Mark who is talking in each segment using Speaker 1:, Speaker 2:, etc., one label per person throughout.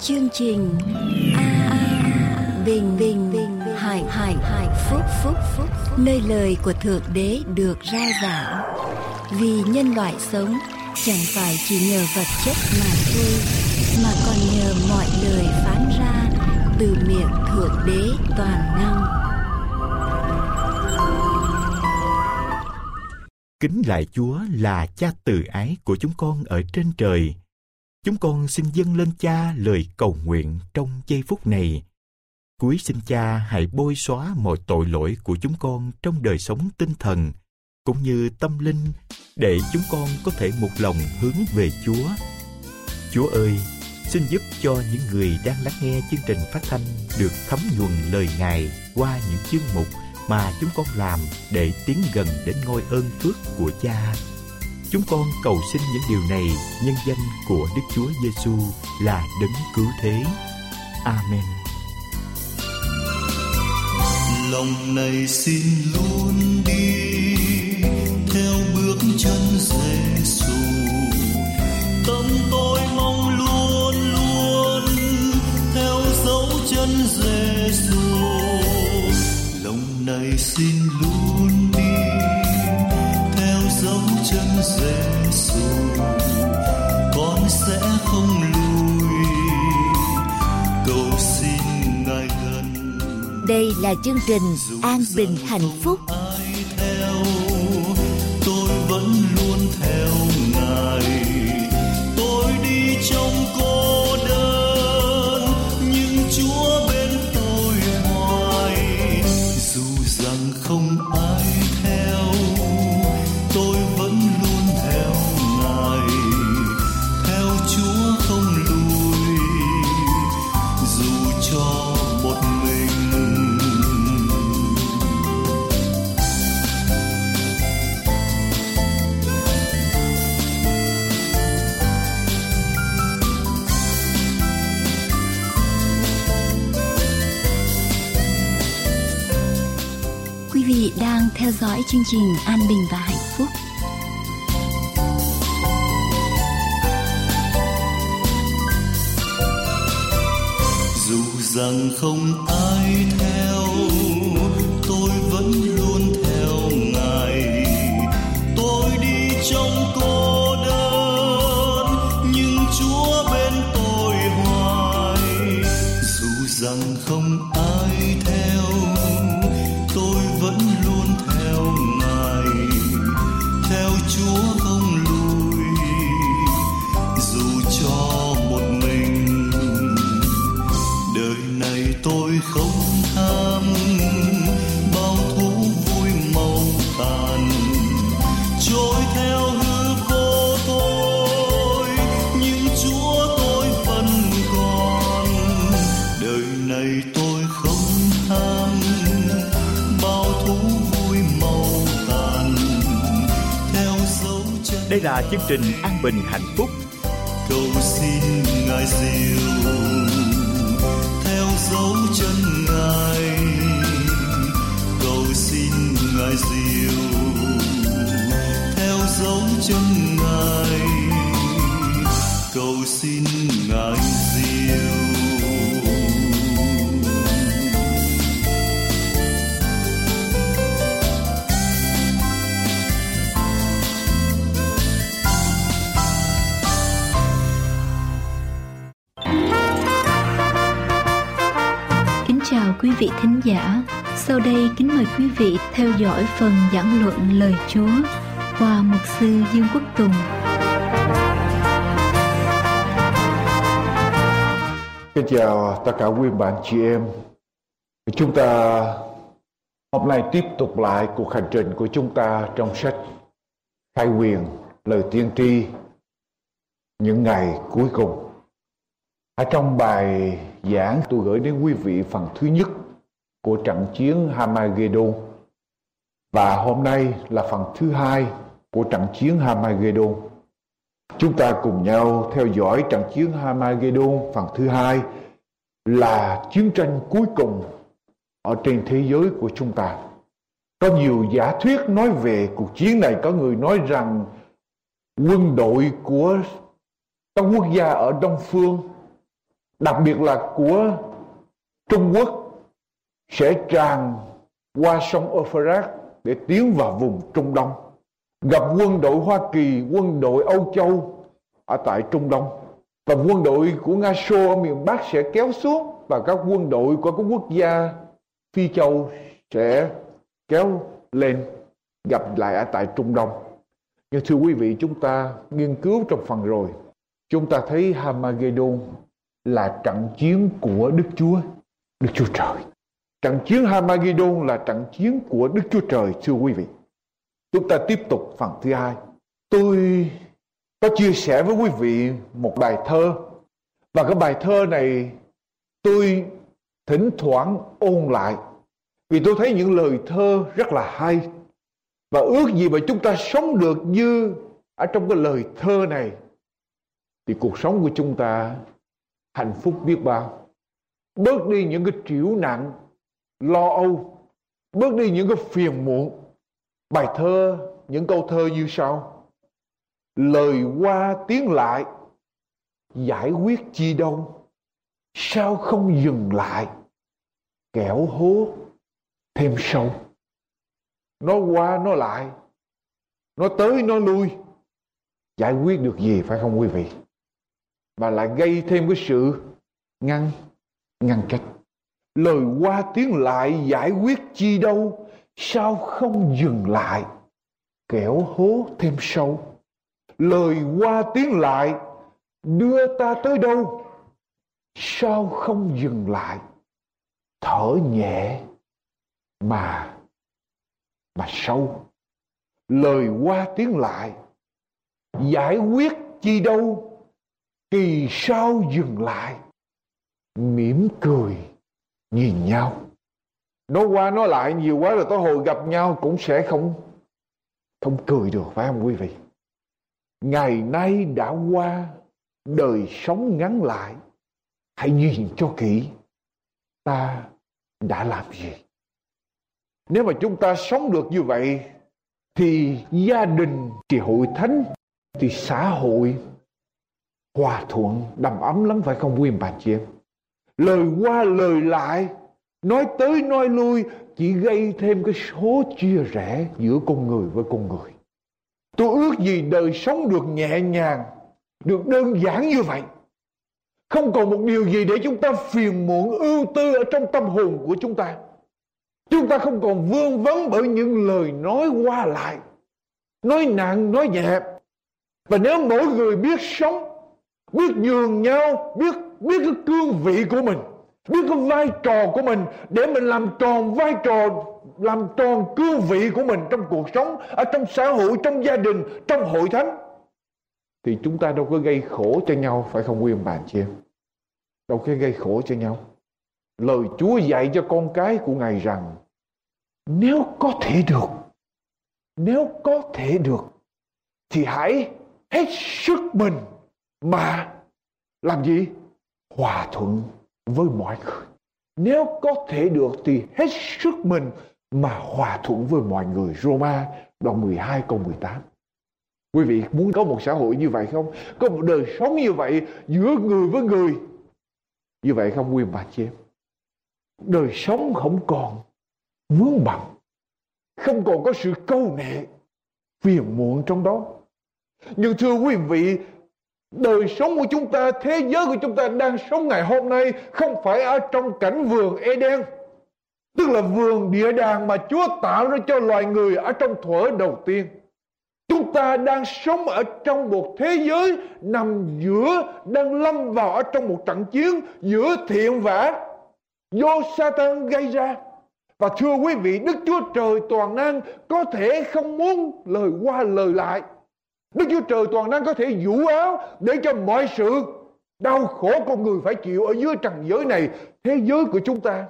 Speaker 1: chương trình a a bình bình bình hải hải hải phúc phúc phúc nơi lời của thượng đế được ra giảng. Vì nhân loại sống, chẳng phải chỉ nhờ vật chất mà thôi, mà còn nhờ mọi lời phán ra từ miệng thượng đế toàn năng.
Speaker 2: Kính lại Chúa là cha từ ái của chúng con ở trên trời. Chúng con xin dâng lên cha lời cầu nguyện trong giây phút này. Cuối xin cha hãy bôi xóa mọi tội lỗi của chúng con trong đời sống tinh thần, cũng như tâm linh, để chúng con có thể một lòng hướng về Chúa. Chúa ơi, xin giúp cho những người đang lắng nghe chương trình phát thanh được thấm nhuần lời Ngài qua những chương mục mà chúng con làm để tiến gần đến ngôi ơn phước của Cha. Chúng con cầu xin những điều này, nhân danh của Đức Chúa Giêsu là đấng cứu thế. Amen.
Speaker 3: Lòng này xin luôn đi, theo bước chân Giêsu. Tâm tôi mong luôn luôn theo dấu chân Giêsu. Lòng này xin luôn Giêsu. Con sẽ không lùi cầu xin ngài gần
Speaker 1: đây là chương trình an bình hạnh phúc trình an bình và hạnh phúc.
Speaker 3: Dù rằng không
Speaker 2: ta chương trình An Bình Hạnh Phúc.
Speaker 4: Đây kính mời quý vị theo dõi phần giảng luận lời Chúa qua mục sư Dương Quốc Tùng.
Speaker 5: Xin chào tất cả quý bạn chị em. Chúng ta hôm nay tiếp tục lại cuộc hành trình của chúng ta trong sách Khai quyền, lời tiên tri những ngày cuối cùng. Ở trong bài giảng tôi gửi đến quý vị phần thứ nhất của trận chiến Hamagedon và hôm nay là phần thứ hai của trận chiến Hamagedon. Chúng ta cùng nhau theo dõi trận chiến Hamagedon phần thứ hai là chiến tranh cuối cùng ở trên thế giới của chúng ta. Có nhiều giả thuyết nói về cuộc chiến này, có người nói rằng quân đội của các quốc gia ở Đông Phương đặc biệt là của Trung Quốc sẽ tràn qua sông Euphrates để tiến vào vùng Trung Đông gặp quân đội Hoa Kỳ, quân đội Âu Châu ở tại Trung Đông và quân đội của Nga Xô ở miền Bắc sẽ kéo xuống và các quân đội của các quốc gia Phi Châu sẽ kéo lên gặp lại ở tại Trung Đông. Nhưng thưa quý vị, chúng ta nghiên cứu trong phần rồi, chúng ta thấy Hamagedon là trận chiến của Đức Chúa, Đức Chúa Trời. Trận chiến Hamagidon là trận chiến của Đức Chúa Trời, thưa quý vị. Chúng ta tiếp tục phần thứ hai. Tôi có chia sẻ với quý vị một bài thơ và cái bài thơ này tôi thỉnh thoảng ôn lại vì tôi thấy những lời thơ rất là hay và ước gì mà chúng ta sống được như ở trong cái lời thơ này thì cuộc sống của chúng ta hạnh phúc biết bao bớt đi những cái triểu nặng lo âu, bước đi những cái phiền muộn, bài thơ, những câu thơ như sau. Lời qua tiếng lại, giải quyết chi đâu, sao không dừng lại, kẻo hố thêm sâu. Nó qua, nó lại, nó tới, nó lui, giải quyết được gì phải không quý vị? Mà lại gây thêm cái sự ngăn ngăn cách lời qua tiếng lại giải quyết chi đâu, sao không dừng lại? Kẻo hố thêm sâu. Lời qua tiếng lại, đưa ta tới đâu? Sao không dừng lại? Thở nhẹ, mà mà sâu. Lời qua tiếng lại, giải quyết chi đâu? Kỳ sao dừng lại? Mỉm cười nhìn nhau. Nói qua nói lại nhiều quá rồi tới hồi gặp nhau cũng sẽ không không cười được, phải không quý vị? Ngày nay đã qua, đời sống ngắn lại. Hãy nhìn cho kỹ, ta đã làm gì? Nếu mà chúng ta sống được như vậy, thì gia đình, thì hội thánh, thì xã hội hòa thuận đầm ấm lắm, phải không quý bà chị em? Lời qua lời lại, nói tới nói lui, chỉ gây thêm cái số chia rẽ giữa con người với con người. Tôi ước gì đời sống được nhẹ nhàng, được đơn giản như vậy. Không còn một điều gì để chúng ta phiền muộn, ưu tư ở trong tâm hồn của chúng ta. Chúng ta không còn vương vấn bởi những lời nói qua lại, nói nặng, nói nhẹ. Và nếu mỗi người biết sống, biết nhường nhau, biết biết cái cương vị của mình, biết cái vai trò của mình để mình làm tròn vai trò, làm tròn cương vị của mình trong cuộc sống, ở trong xã hội, trong gia đình, trong hội thánh. Thì chúng ta đâu có gây khổ cho nhau, phải không quý ông bà chị em? Đâu có gây khổ cho nhau. Lời Chúa dạy cho con cái của ngài rằng, nếu có thể được, nếu có thể được, thì hãy hết sức mình mà làm gì? Hòa thuận với mọi người. Nếu có thể được thì hết sức mình mà hòa thuận với mọi người. Roma đoạn 12 câu 18 Quý vị muốn có một xã hội như vậy không? Có một đời sống như vậy, giữa người với người, Như vậy không? Quý bà chị em Đời sống không còn vướng bận, Không còn có sự câu nệ, Phiền muộn trong đó. Nhưng thưa quý vị Đời sống của chúng ta, thế giới của chúng ta đang sống ngày hôm nay không phải ở trong cảnh vườn Eden. Tức là vườn địa đàng mà Chúa tạo ra cho loài người ở trong thuở đầu tiên. Chúng ta đang sống ở trong một thế giới nằm giữa, đang lâm vào ở trong một trận chiến giữa thiện và do Satan gây ra. Và thưa quý vị, Đức Chúa Trời toàn năng có thể không muốn lời qua lời lại Đức Chúa Trời toàn năng có thể vũ áo để cho mọi sự đau khổ con người phải chịu ở dưới trần giới này. Thế giới của chúng ta,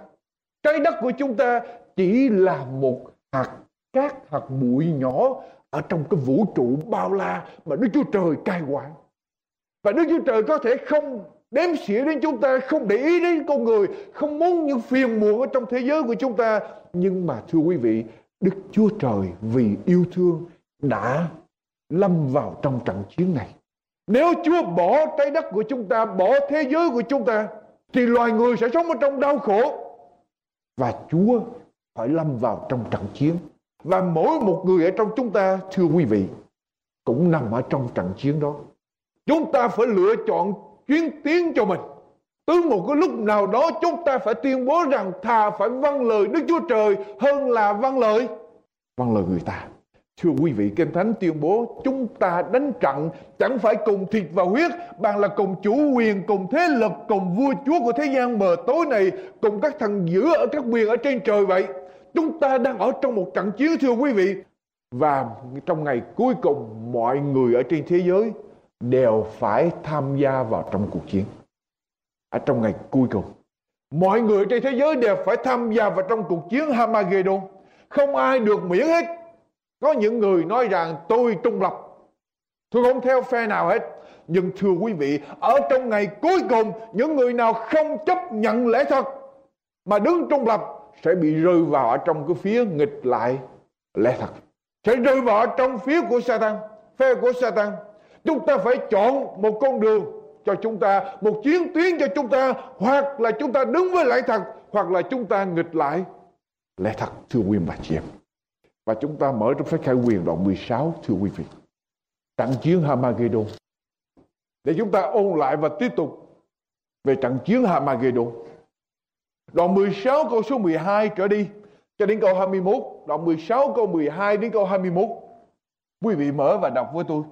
Speaker 5: trái đất của chúng ta chỉ là một hạt cát, hạt bụi nhỏ ở trong cái vũ trụ bao la mà Đức Chúa Trời cai quản. Và Đức Chúa Trời có thể không đếm xỉa đến chúng ta, không để ý đến con người, không muốn những phiền muộn ở trong thế giới của chúng ta. Nhưng mà thưa quý vị, Đức Chúa Trời vì yêu thương đã lâm vào trong trận chiến này Nếu Chúa bỏ trái đất của chúng ta, bỏ thế giới của chúng ta, thì loài người sẽ sống ở trong đau khổ. Và Chúa phải lâm vào trong trận chiến. Và mỗi một người ở trong chúng ta, thưa quý vị, cũng nằm ở trong trận chiến đó. Chúng ta phải lựa chọn chuyến tiến cho mình. Tới một cái lúc nào đó chúng ta phải tuyên bố rằng thà phải vâng lời Đức Chúa Trời hơn là vâng lời vâng lời người ta. Thưa quý vị, Kinh Thánh tuyên bố chúng ta đánh trận chẳng phải cùng thịt và huyết, bằng là cùng chủ quyền, cùng thế lực, cùng vua chúa của thế gian mờ tối này, cùng các thần dữ ở các quyền ở trên trời vậy. Chúng ta đang ở trong một trận chiến thưa quý vị. Và trong ngày cuối cùng mọi người ở trên thế giới đều phải tham gia vào trong cuộc chiến. Ở trong ngày cuối cùng. Mọi người trên thế giới đều phải tham gia vào trong cuộc chiến Hamagedon. Không ai được miễn hết có những người nói rằng tôi trung lập. Tôi không theo phe nào hết. Nhưng thưa quý vị, Ở trong ngày cuối cùng, Những người nào không chấp nhận lẽ thật Mà đứng trung lập Sẽ bị rơi vào ở trong cái phía nghịch lại lẽ thật. Sẽ rơi vào ở trong phía của Satan, Phe của Satan. Chúng ta phải chọn một con đường cho chúng ta, Một chiến tuyến cho chúng ta, Hoặc là chúng ta đứng với lẽ thật, Hoặc là chúng ta nghịch lại lẽ thật, thưa quý bà chị em và chúng ta mở trong sách khai quyền đoạn 16 thưa quý vị. Trận chiến Hamagedon. Để chúng ta ôn lại và tiếp tục về trận chiến Hamagedon. Đoạn 16 câu số 12 trở đi, cho đến câu 21. Đoạn 16 câu 12 đến câu 21. Quý vị mở và đọc với tôi.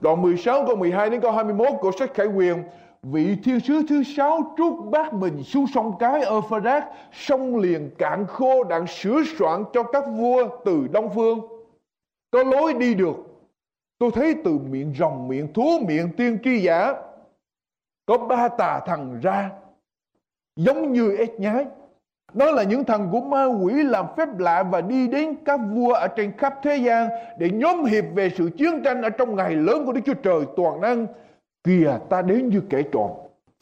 Speaker 5: Đoạn 16 câu 12 đến câu 21 của sách Khải Quyền vị thiên sứ thứ sáu trút bát mình xuống sông cái Euphrates, sông liền cạn khô đang sửa soạn cho các vua từ đông phương. Có lối đi được. Tôi thấy từ miệng rồng, miệng thú, miệng tiên tri giả có ba tà thần ra giống như ếch nhái. Đó là những thần của ma quỷ làm phép lạ và đi đến các vua ở trên khắp thế gian để nhóm hiệp về sự chiến tranh ở trong ngày lớn của Đức Chúa Trời toàn năng Kìa, ta đến như kẻ trộm.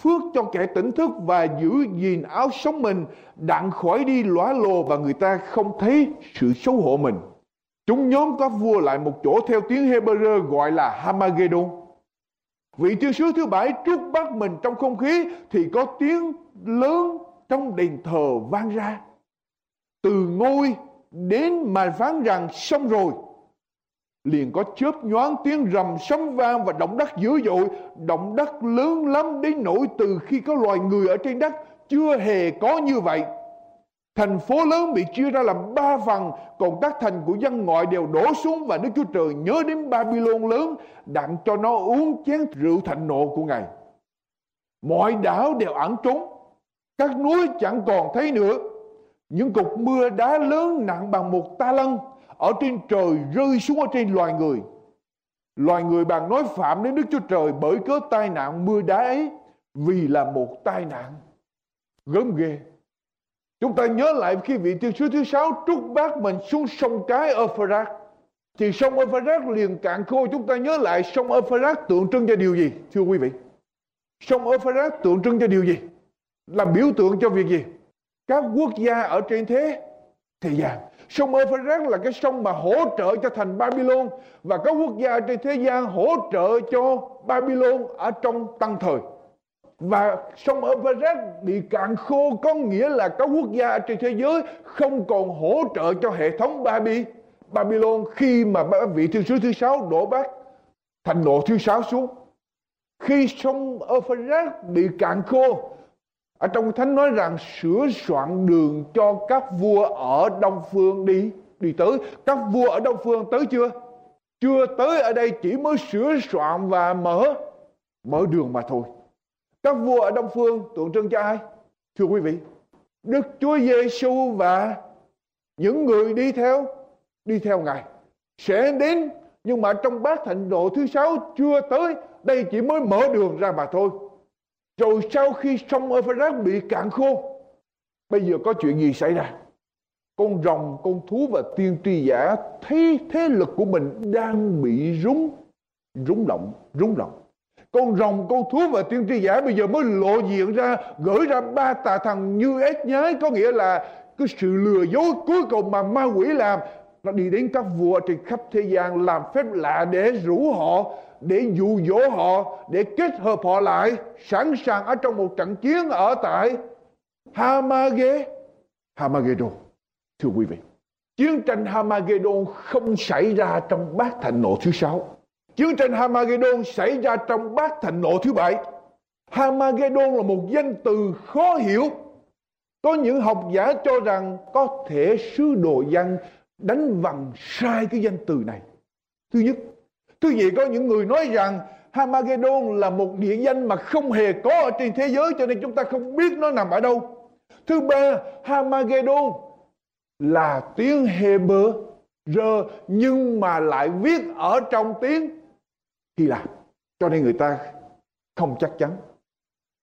Speaker 5: Phước cho kẻ tỉnh thức và giữ gìn áo sống mình, Đặng khỏi đi lõa lồ và người ta không thấy sự xấu hổ mình. Chúng nhóm các vua lại một chỗ theo tiếng Hebrew gọi là Hamagedon Vị thiên sứ thứ bảy trút bắt mình trong không khí Thì có tiếng lớn trong đền thờ vang ra. Từ ngôi đến mà phán rằng xong rồi liền có chớp nhoáng tiếng rầm sấm vang và động đất dữ dội. Động đất lớn lắm đến nỗi từ khi có loài người ở trên đất, chưa hề có như vậy. Thành phố lớn bị chia ra làm ba phần, còn các thành của dân ngoại đều đổ xuống và đức chúa trời nhớ đến babylon lớn, đặng cho nó uống chén rượu thạnh nộ của ngài. Mọi đảo đều ẩn trốn, các núi chẳng còn thấy nữa. Những cục mưa đá lớn nặng bằng một ta lân ở trên trời rơi xuống ở trên loài người. Loài người bạn nói phạm đến Đức Chúa Trời bởi cớ tai nạn mưa đá ấy, vì là một tai nạn. Gớm ghê. Chúng ta nhớ lại khi vị tiên sứ thứ sáu trút bát mình xuống sông cái Euphrates. Thì sông Euphrates liền cạn khô. Chúng ta nhớ lại sông Euphrates tượng trưng cho điều gì, thưa quý vị? Sông Euphrates tượng trưng cho điều gì? Là biểu tượng cho việc gì? Các quốc gia ở trên thế thế gian. Sông Euphrates là cái sông mà hỗ trợ cho thành Babylon và các quốc gia trên thế gian hỗ trợ cho Babylon ở trong tăng thời. Và sông Euphrates bị cạn khô có nghĩa là các quốc gia trên thế giới không còn hỗ trợ cho hệ thống Baby, Babylon khi mà vị thiên sứ thứ sáu đổ bát thành nộ thứ sáu xuống. Khi sông Euphrates bị cạn khô ở trong thánh nói rằng sửa soạn đường cho các vua ở Đông Phương đi đi tới. Các vua ở Đông Phương tới chưa? Chưa tới ở đây chỉ mới sửa soạn và mở mở đường mà thôi. Các vua ở Đông Phương tượng trưng cho ai? Thưa quý vị, Đức Chúa Giêsu và những người đi theo đi theo Ngài sẽ đến nhưng mà trong bát thịnh độ thứ sáu chưa tới đây chỉ mới mở đường ra mà thôi rồi sau khi sông Euphrates bị cạn khô, bây giờ có chuyện gì xảy ra? Con rồng, con thú và tiên tri giả thấy thế lực của mình đang bị rúng, rúng động, rúng động. Con rồng, con thú và tiên tri giả bây giờ mới lộ diện ra, gửi ra ba tà thần như ếch nhái, có nghĩa là cái sự lừa dối cuối cùng mà ma quỷ làm nó đi đến các vua trên khắp thế gian làm phép lạ để rủ họ để dụ dỗ họ, để kết hợp họ lại, sẵn sàng ở trong một trận chiến ở tại Hamage Hamagedon thưa quý vị, chiến tranh Hamagedon không xảy ra trong bát thành nộ thứ sáu. Chiến tranh Hamagedon xảy ra trong bát thành nộ thứ bảy. Hamagedon là một danh từ khó hiểu. Có những học giả cho rằng có thể sứ đồ văn đánh vần sai cái danh từ này. Thứ nhất thứ vị có những người nói rằng Hamagedon là một địa danh mà không hề có ở trên thế giới, cho nên chúng ta không biết nó nằm ở đâu. Thứ ba Hamagedon là tiếng Hebrew nhưng mà lại viết ở trong tiếng Hy Lạp. Cho nên người ta không chắc chắn.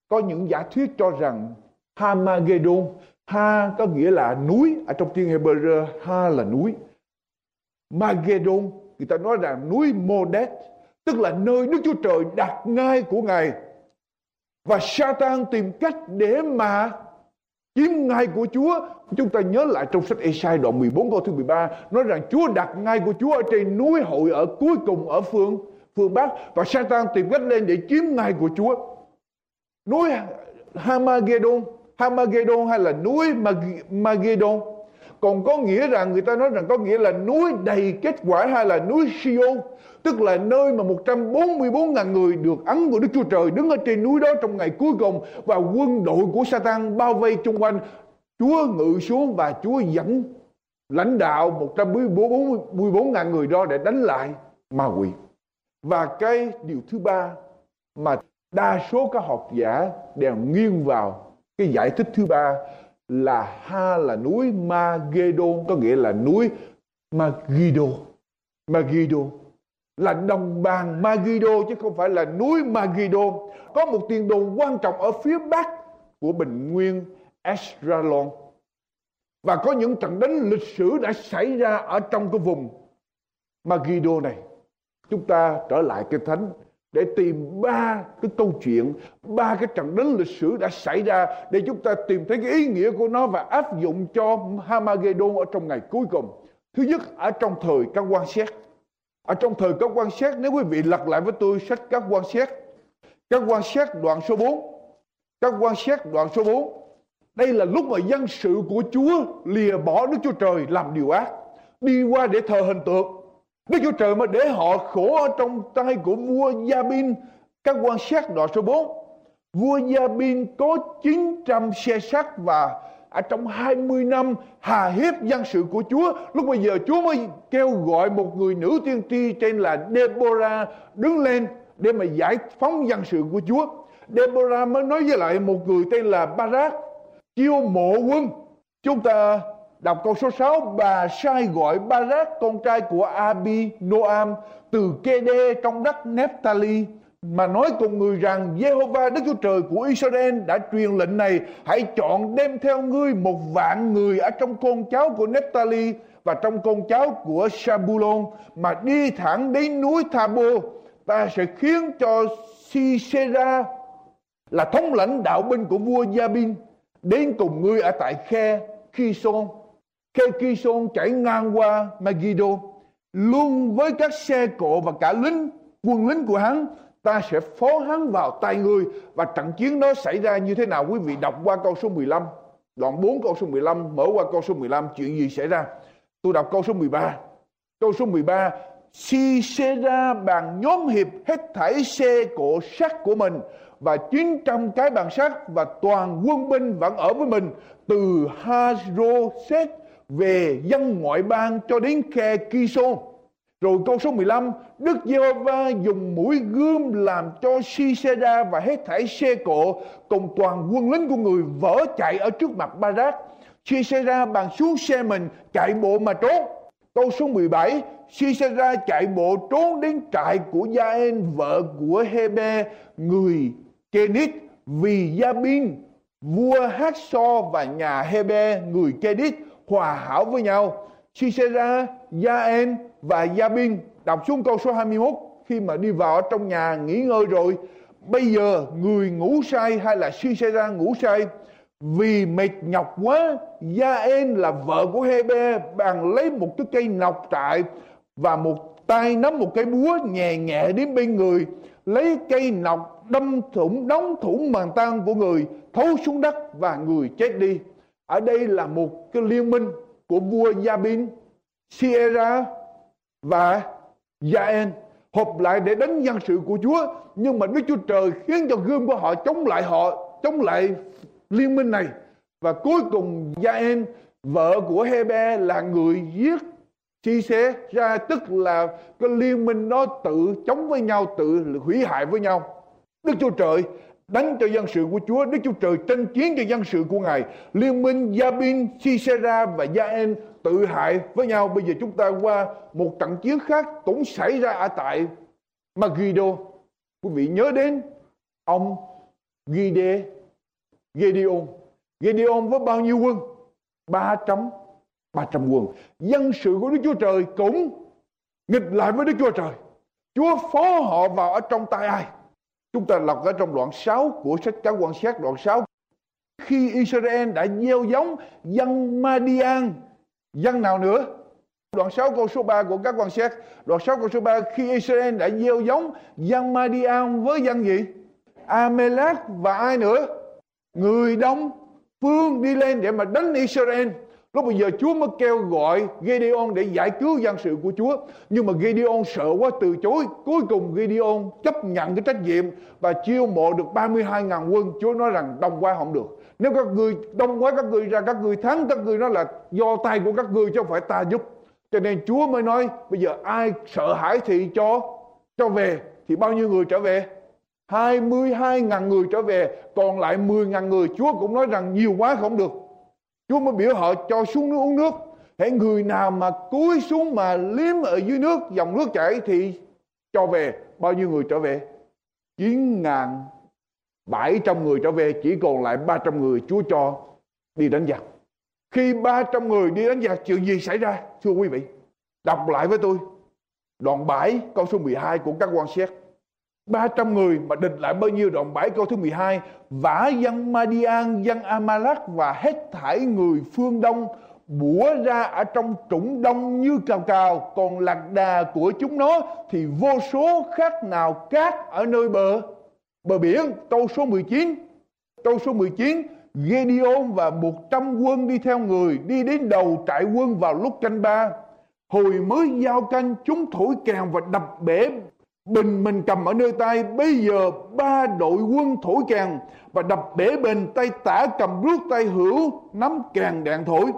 Speaker 5: Có những giả thuyết cho rằng Hamagedon Ha có nghĩa là núi, ở trong tiếng Hebrew, Ha là núi. Magedon người ta nói rằng núi Modet tức là nơi Đức Chúa Trời đặt ngai của Ngài. Và Satan tìm cách để mà chiếm ngai của Chúa. Chúng ta nhớ lại trong sách Esai đoạn 14 câu thứ 13 nói rằng Chúa đặt ngai của Chúa ở trên núi hội ở cuối cùng ở phương phương Bắc, và Satan tìm cách lên để chiếm ngai của Chúa. Núi Hamagedon Hamagedon hay là núi Magedon còn có nghĩa rằng người ta nói rằng có nghĩa là núi đầy kết quả hay là núi Sion tức là nơi mà 144.000 người được ấn của Đức Chúa Trời đứng ở trên núi đó trong ngày cuối cùng và quân đội của Satan bao vây chung quanh. Chúa ngự xuống và Chúa dẫn lãnh đạo 144.000 người đó để đánh lại ma quỷ. Và cái điều thứ ba mà đa số các học giả đều nghiêng vào cái giải thích thứ ba là ha là núi Magedon có nghĩa là núi Magido Magido là đồng bằng Magido chứ không phải là núi Magido có một tiền đồ quan trọng ở phía bắc của bình nguyên Estralon và có những trận đánh lịch sử đã xảy ra ở trong cái vùng Magido này. Chúng ta trở lại cái thánh để tìm ba cái câu chuyện, ba cái trận đánh lịch sử đã xảy ra để chúng ta tìm thấy cái ý nghĩa của nó và áp dụng cho Hamagedon ở trong ngày cuối cùng. Thứ nhất, ở trong thời các quan xét. Ở trong thời các quan xét, nếu quý vị lật lại với tôi sách các quan xét, các quan xét đoạn số 4, các quan xét đoạn số 4. Đây là lúc mà dân sự của Chúa lìa bỏ Đức Chúa Trời làm điều ác, đi qua để thờ hình tượng Đức Chúa Trời mà để họ khổ ở trong tay của vua Gia Bin các quan sát đoạn số 4 vua Gia Bin có 900 xe sắt và ở trong 20 năm hà hiếp dân sự của Chúa. Lúc bây giờ Chúa mới kêu gọi một người nữ tiên tri tên là Deborah đứng lên để mà giải phóng dân sự của Chúa. Deborah mới nói với lại một người tên là Barak, chiêu mộ quân, chúng ta Đọc câu số 6, bà sai gọi Barak, con trai của Abi Noam, từ Kede trong đất Nephtali, mà nói cùng người rằng Jehovah Đức Chúa Trời của Israel đã truyền lệnh này hãy chọn đem theo ngươi một vạn người ở trong con cháu của Nephtali và trong con cháu của Sabulon mà đi thẳng đến núi Thabo ta sẽ khiến cho Sisera là thống lãnh đạo binh của vua Jabin đến cùng ngươi ở tại khe Kison Kê Kison chảy ngang qua Megiddo, luôn với các xe cộ và cả lính, quân lính của hắn, ta sẽ phó hắn vào tay người và trận chiến đó xảy ra như thế nào quý vị đọc qua câu số 15 đoạn 4 câu số 15 mở qua câu số 15 chuyện gì xảy ra? Tôi đọc câu số 13 câu số 13 Si xe ra bàn nhóm hiệp hết thảy xe cộ sắt của mình và 900 cái bàn sắt và toàn quân binh vẫn ở với mình, từ Hazroset về dân ngoại bang cho đến khe Kiso. Rồi câu số 15, Đức Giê-hô-va dùng mũi gươm làm cho Si-sê-ra và hết thảy xe cộ cùng toàn quân lính của người vỡ chạy ở trước mặt Ba-rác. Si-sê-ra bằng xuống xe mình chạy bộ mà trốn. Câu số 17, Si-sê-ra chạy bộ trốn đến trại của Gia-en vợ của Hebe người Kê-nít vì Gia-bin vua Hát-so và nhà Hebe người Kê-nít hòa hảo với nhau. Sisera, Jaen và Jabin đọc xuống câu số 21 khi mà đi vào trong nhà nghỉ ngơi rồi. Bây giờ người ngủ say hay là Sisera ngủ say vì mệt nhọc quá Jaen là vợ của Hebe bằng lấy một cái cây nọc trại và một tay nắm một cái búa nhẹ nhẹ đến bên người lấy cây nọc đâm thủng đóng thủng màng tan của người thấu xuống đất và người chết đi ở đây là một cái liên minh của vua Yabin, Sierra và Jaen hợp lại để đánh dân sự của Chúa. Nhưng mà Đức Chúa Trời khiến cho gươm của họ chống lại họ, chống lại liên minh này. Và cuối cùng Jaen vợ của Hebe, là người giết chi xế ra tức là cái liên minh đó tự chống với nhau, tự hủy hại với nhau. Đức Chúa Trời đánh cho dân sự của Chúa Đức Chúa Trời tranh chiến cho dân sự của Ngài. Liên minh Jabin, Sisera và Jaen tự hại với nhau. Bây giờ chúng ta qua một trận chiến khác cũng xảy ra ở tại Megiddo quý vị nhớ đến ông Gide Gideon Gideon với bao nhiêu quân? 300 300 quân. Dân sự của Đức Chúa Trời cũng nghịch lại với Đức Chúa Trời. Chúa phó họ vào ở trong tay ai? Chúng ta đọc ở trong đoạn 6 của sách các quan sát đoạn 6 khi Israel đã gieo giống dân Madian, dân nào nữa? Đoạn 6 câu số 3 của các quan sát đoạn 6 câu số 3 khi Israel đã gieo giống dân Madian với dân gì? Amalek và ai nữa? Người đông phương đi lên để mà đánh Israel. Lúc bây giờ Chúa mới kêu gọi Gideon để giải cứu dân sự của Chúa. Nhưng mà Gideon sợ quá từ chối. Cuối cùng Gideon chấp nhận cái trách nhiệm và chiêu mộ được 32.000 quân. Chúa nói rằng đông quá không được. Nếu các người đông quá các người ra các người thắng các người nó là do tay của các người chứ không phải ta giúp. Cho nên Chúa mới nói bây giờ ai sợ hãi thì cho cho về. Thì bao nhiêu người trở về? 22.000 người trở về, còn lại 10.000 người. Chúa cũng nói rằng nhiều quá không được. Chúa mới biểu họ cho xuống nước uống nước. Hãy người nào mà cúi xuống mà liếm ở dưới nước, dòng nước chảy thì cho về. Bao nhiêu người trở về? 9.700 người trở về, chỉ còn lại 300 người Chúa cho đi đánh giặc. Khi 300 người đi đánh giặc, chuyện gì xảy ra? Thưa quý vị, đọc lại với tôi. Đoạn 7 câu số 12 của các quan xét. 300 người mà địch lại bao nhiêu đoạn 7 câu thứ 12 Vả dân Madian, dân Amalak và hết thảy người phương Đông bủa ra ở trong trũng đông như cào cào còn lạc đà của chúng nó thì vô số khác nào cát ở nơi bờ. Bờ biển câu số 19 câu số 19 Gedeon và 100 quân đi theo người đi đến đầu trại quân vào lúc canh ba. Hồi mới giao canh chúng thổi kèn và đập bể Bình mình cầm ở nơi tay, Bây giờ ba đội quân thổi kèn Và đập bể bình tay tả cầm rút tay hữu, Nắm kèn đạn thổi.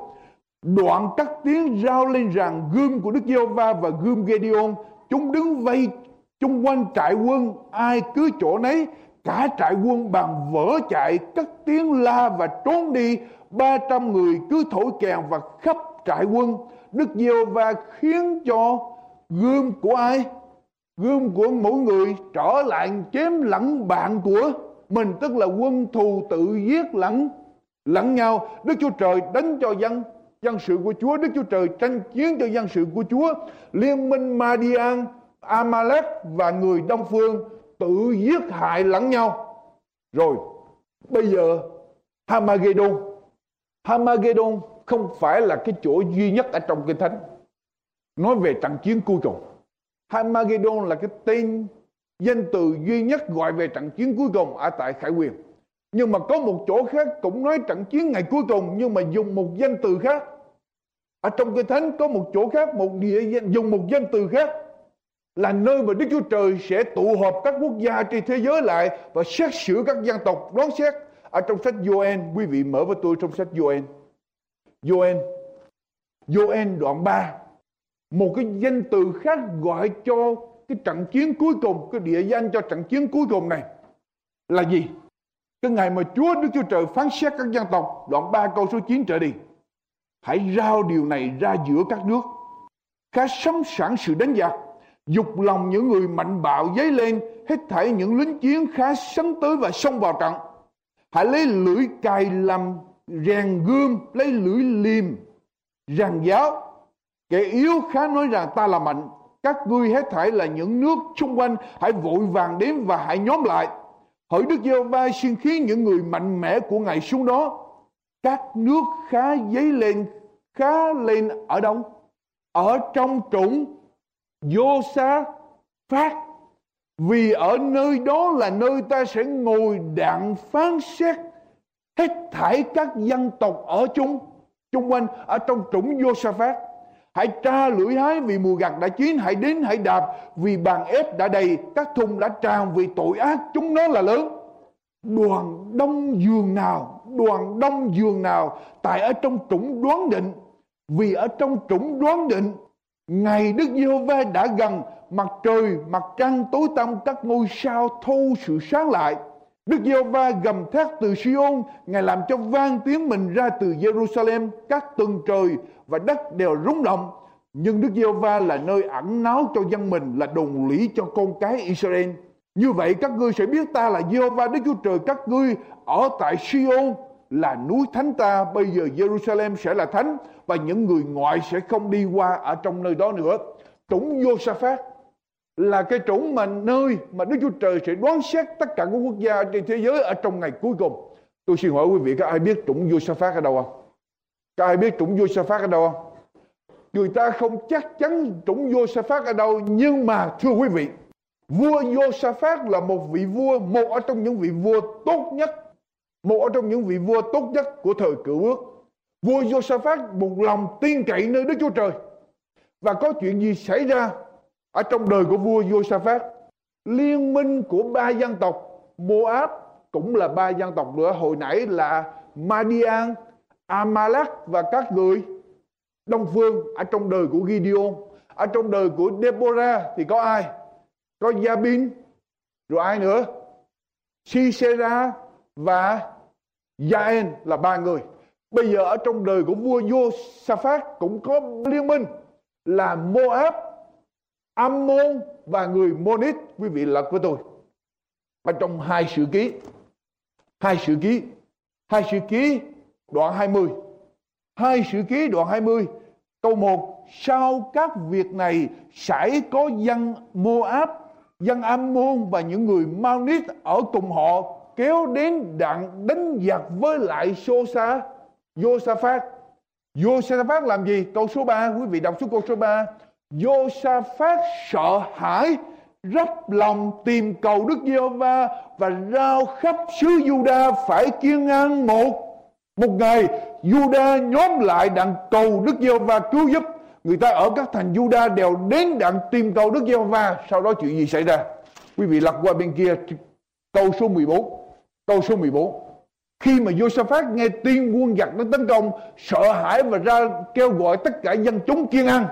Speaker 5: Đoạn các tiếng rao lên rằng Gươm của Đức giê va và gươm Gedeon Chúng đứng vây chung quanh trại quân, Ai cứ chỗ nấy, Cả trại quân bằng vỡ chạy, Cất tiếng la và trốn đi. Ba trăm người cứ thổi kèn và khắp trại quân. Đức giê va khiến cho gươm của ai? Gươm của mỗi người trở lại chém lẫn bạn của mình, tức là quân thù tự giết lẫn lẫn nhau. Đức Chúa Trời đánh cho dân dân sự của Chúa. Đức Chúa Trời tranh chiến cho dân sự của Chúa. Liên minh Madian, Amalek và người Đông Phương tự giết hại lẫn nhau. Rồi, bây giờ Hamagedon Hamagedon không phải là cái chỗ duy nhất ở trong kinh thánh. Nói về trận chiến cuối cùng. Hamagedon là cái tên danh từ duy nhất gọi về trận chiến cuối cùng ở tại Khải Quyền. Nhưng mà có một chỗ khác cũng nói trận chiến ngày cuối cùng nhưng mà dùng một danh từ khác. Ở trong Cái thánh có một chỗ khác, một địa danh dùng một danh từ khác là nơi mà Đức Chúa Trời sẽ tụ họp các quốc gia trên thế giới lại và xét xử các dân tộc đoán xét ở trong sách Joel quý vị mở với tôi trong sách Joel Joel Joel đoạn 3 một cái danh từ khác gọi cho cái trận chiến cuối cùng, cái địa danh cho trận chiến cuối cùng này là gì? Cái ngày mà Chúa Đức Chúa Trời phán xét các dân tộc, đoạn 3 câu số 9 trở đi, hãy rao điều này ra giữa các nước, khá sắm sẵn sự đánh giặc dục lòng những người mạnh bạo dấy lên, hết thảy những lính chiến khá sấn tới và xông vào trận. Hãy lấy lưỡi cài làm rèn gươm, lấy lưỡi liềm ràng giáo Kẻ yếu khá nói rằng ta là mạnh. Các ngươi hết thảy là những nước xung quanh. Hãy vội vàng đến và hãy nhóm lại. Hỡi Đức giê va xin khiến những người mạnh mẽ của Ngài xuống đó. Các nước khá dấy lên, Khá lên ở đâu? Ở trong trũng vô xa phát vì ở nơi đó là nơi ta sẽ ngồi đặng phán xét hết thảy các dân tộc ở chung chung quanh, ở trong trũng vô sa phát hãy tra lưỡi hái vì mùa gặt đã chín, hãy đến, hãy đạp, vì bàn ép đã đầy, các thùng đã tràn vì tội ác, chúng nó là lớn. Đoàn đông giường nào, đoàn đông giường nào, tại ở trong trũng đoán định. Vì ở trong trũng đoán định, ngày Đức Giê-hô-va đã gần, mặt trời, mặt trăng tối tăm, các ngôi sao thu sự sáng lại. Đức Giê-hô-va gầm thét từ Siôn, Ngài làm cho vang tiếng mình ra từ Jerusalem, các tầng trời và đất đều rung động. Nhưng Đức Giê-hô-va là nơi ẩn náu cho dân mình, là đồn lý cho con cái Israel. Như vậy các ngươi sẽ biết ta là Giê-hô-va Đức Chúa Trời các ngươi ở tại Siôn là núi thánh ta. Bây giờ Jerusalem sẽ là thánh và những người ngoại sẽ không đi qua ở trong nơi đó nữa. Trũng Josaphat là cái chủng mà nơi mà Đức Chúa Trời sẽ đoán xét tất cả các quốc gia trên thế giới ở trong ngày cuối cùng. Tôi xin hỏi quý vị có ai biết chủng Josaphat ở đâu không? Có ai biết chủng Josaphat ở đâu không? Người ta không chắc chắn chủng Josaphat ở đâu nhưng mà thưa quý vị, vua vua safa là một vị vua, một ở trong những vị vua tốt nhất, một ở trong những vị vua tốt nhất của thời cựu ước. Vua Josaphat một lòng tin cậy nơi Đức Chúa Trời. Và có chuyện gì xảy ra ở trong đời của vua Josaphat liên minh của ba dân tộc Moab cũng là ba dân tộc nữa hồi nãy là Madian, Amalek và các người Đông Phương ở trong đời của Gideon. Ở trong đời của Deborah thì có ai? Có Jabin rồi ai nữa? Sisera và Jaen là ba người. Bây giờ ở trong đời của vua Josaphat cũng có liên minh là Moab Ammon và người Monit, quý vị lật với tôi. Và trong hai sự ký, hai sự ký, hai sự ký đoạn 20 hai sự ký đoạn 20 câu 1 sau các việc này sẽ có dân Moab, dân Ammon và những người Maonit ở cùng họ kéo đến đặng đánh giặc với lại Sosa Josaphat. Josaphat làm gì? Câu số 3 quý vị đọc xuống câu số 3 Josaphat sợ hãi, rắp lòng tìm cầu Đức Giê-hô-va và rao khắp xứ Juda phải kiên ăn một một ngày Juda nhóm lại đặng cầu Đức Giê-hô-va cứu giúp. Người ta ở các thành Juda đều đến đặng tìm cầu Đức Giê-hô-va. Sau đó chuyện gì xảy ra? Quý vị lật qua bên kia, câu số 14 câu số 14 khi mà Josaphat nghe tin quân giặc nó tấn công, sợ hãi và ra kêu gọi tất cả dân chúng kiên ăn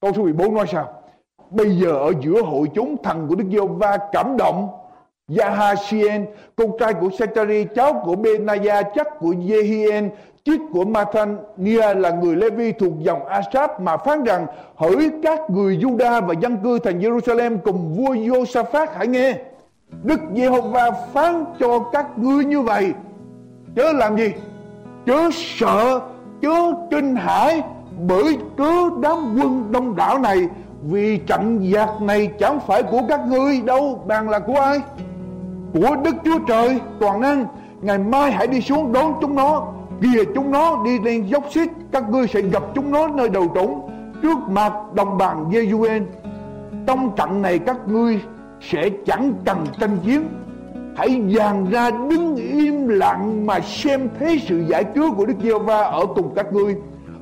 Speaker 5: Câu số 14 nói sao? Bây giờ ở giữa hội chúng thần của Đức Giê-hô-va cảm động yahashien con trai của Setari, cháu của Benaya, chắc của Jehien, chiếc của Mathania là người Levi thuộc dòng Asap mà phán rằng hỡi các người Juda và dân cư thành Jerusalem cùng vua Josaphat hãy nghe. Đức Giê-hô-va phán cho các ngươi như vậy. Chớ làm gì? Chớ sợ, chớ kinh hãi bởi cớ đám quân đông đảo này, vì trận giặc này chẳng phải của các ngươi đâu bàn là của ai? Của đức chúa trời, toàn năng, ngày mai hãy đi xuống đón chúng nó, kìa chúng nó đi lên dốc xít các ngươi sẽ gặp chúng nó nơi đầu trũng trước mặt đồng bằng Yewen. trong trận này các ngươi sẽ chẳng cần tranh chiến hãy dàn ra đứng im lặng mà xem thấy sự giải cứu của Đức Giê-va ở cùng các ngươi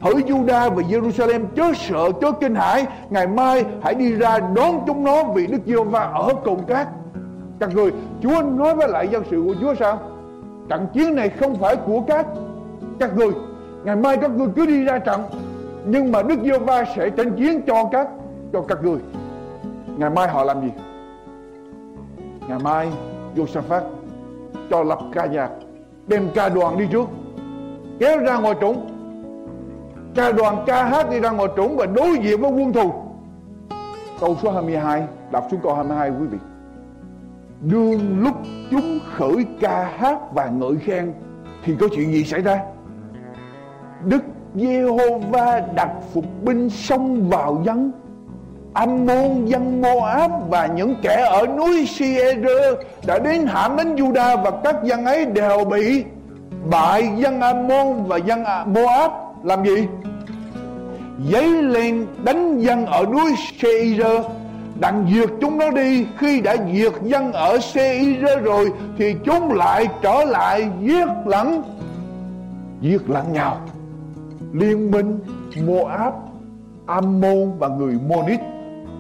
Speaker 5: hỡi Juda và Jerusalem, chớ sợ, chớ kinh hãi. Ngày mai hãy đi ra đón chúng nó vì Đức Giê-hô-va ở cùng các. Các người, Chúa nói với lại dân sự của Chúa sao? Trận chiến này không phải của các. Các người, ngày mai các người cứ đi ra trận. Nhưng mà Đức Giê-hô-va sẽ tranh chiến cho các cho các người. Ngày mai họ làm gì? Ngày mai Josaphat cho lập ca nhạc đem ca đoàn đi trước, kéo ra ngoài trũng Cả đoàn ca hát đi ra ngoài trũng và đối diện với quân thù. Câu số 22 Đọc xuống câu 22 quý vị. Đương lúc chúng khởi ca hát và ngợi khen, Thì có chuyện gì xảy ra? Đức Giê-hô-va đặt phục binh xông vào dân Ammon dân Moab và những kẻ ở núi Sier đã đến hãm đến Juda và các dân ấy đều bị bại. Dân Ammon và dân Moab làm gì? Dấy lên đánh dân ở núi Seir đặng diệt chúng nó đi. Khi đã diệt dân ở Seir rồi, thì chúng lại trở lại giết lẫn. Giết lẫn nhau. Liên minh Moab, Ammon và người Monit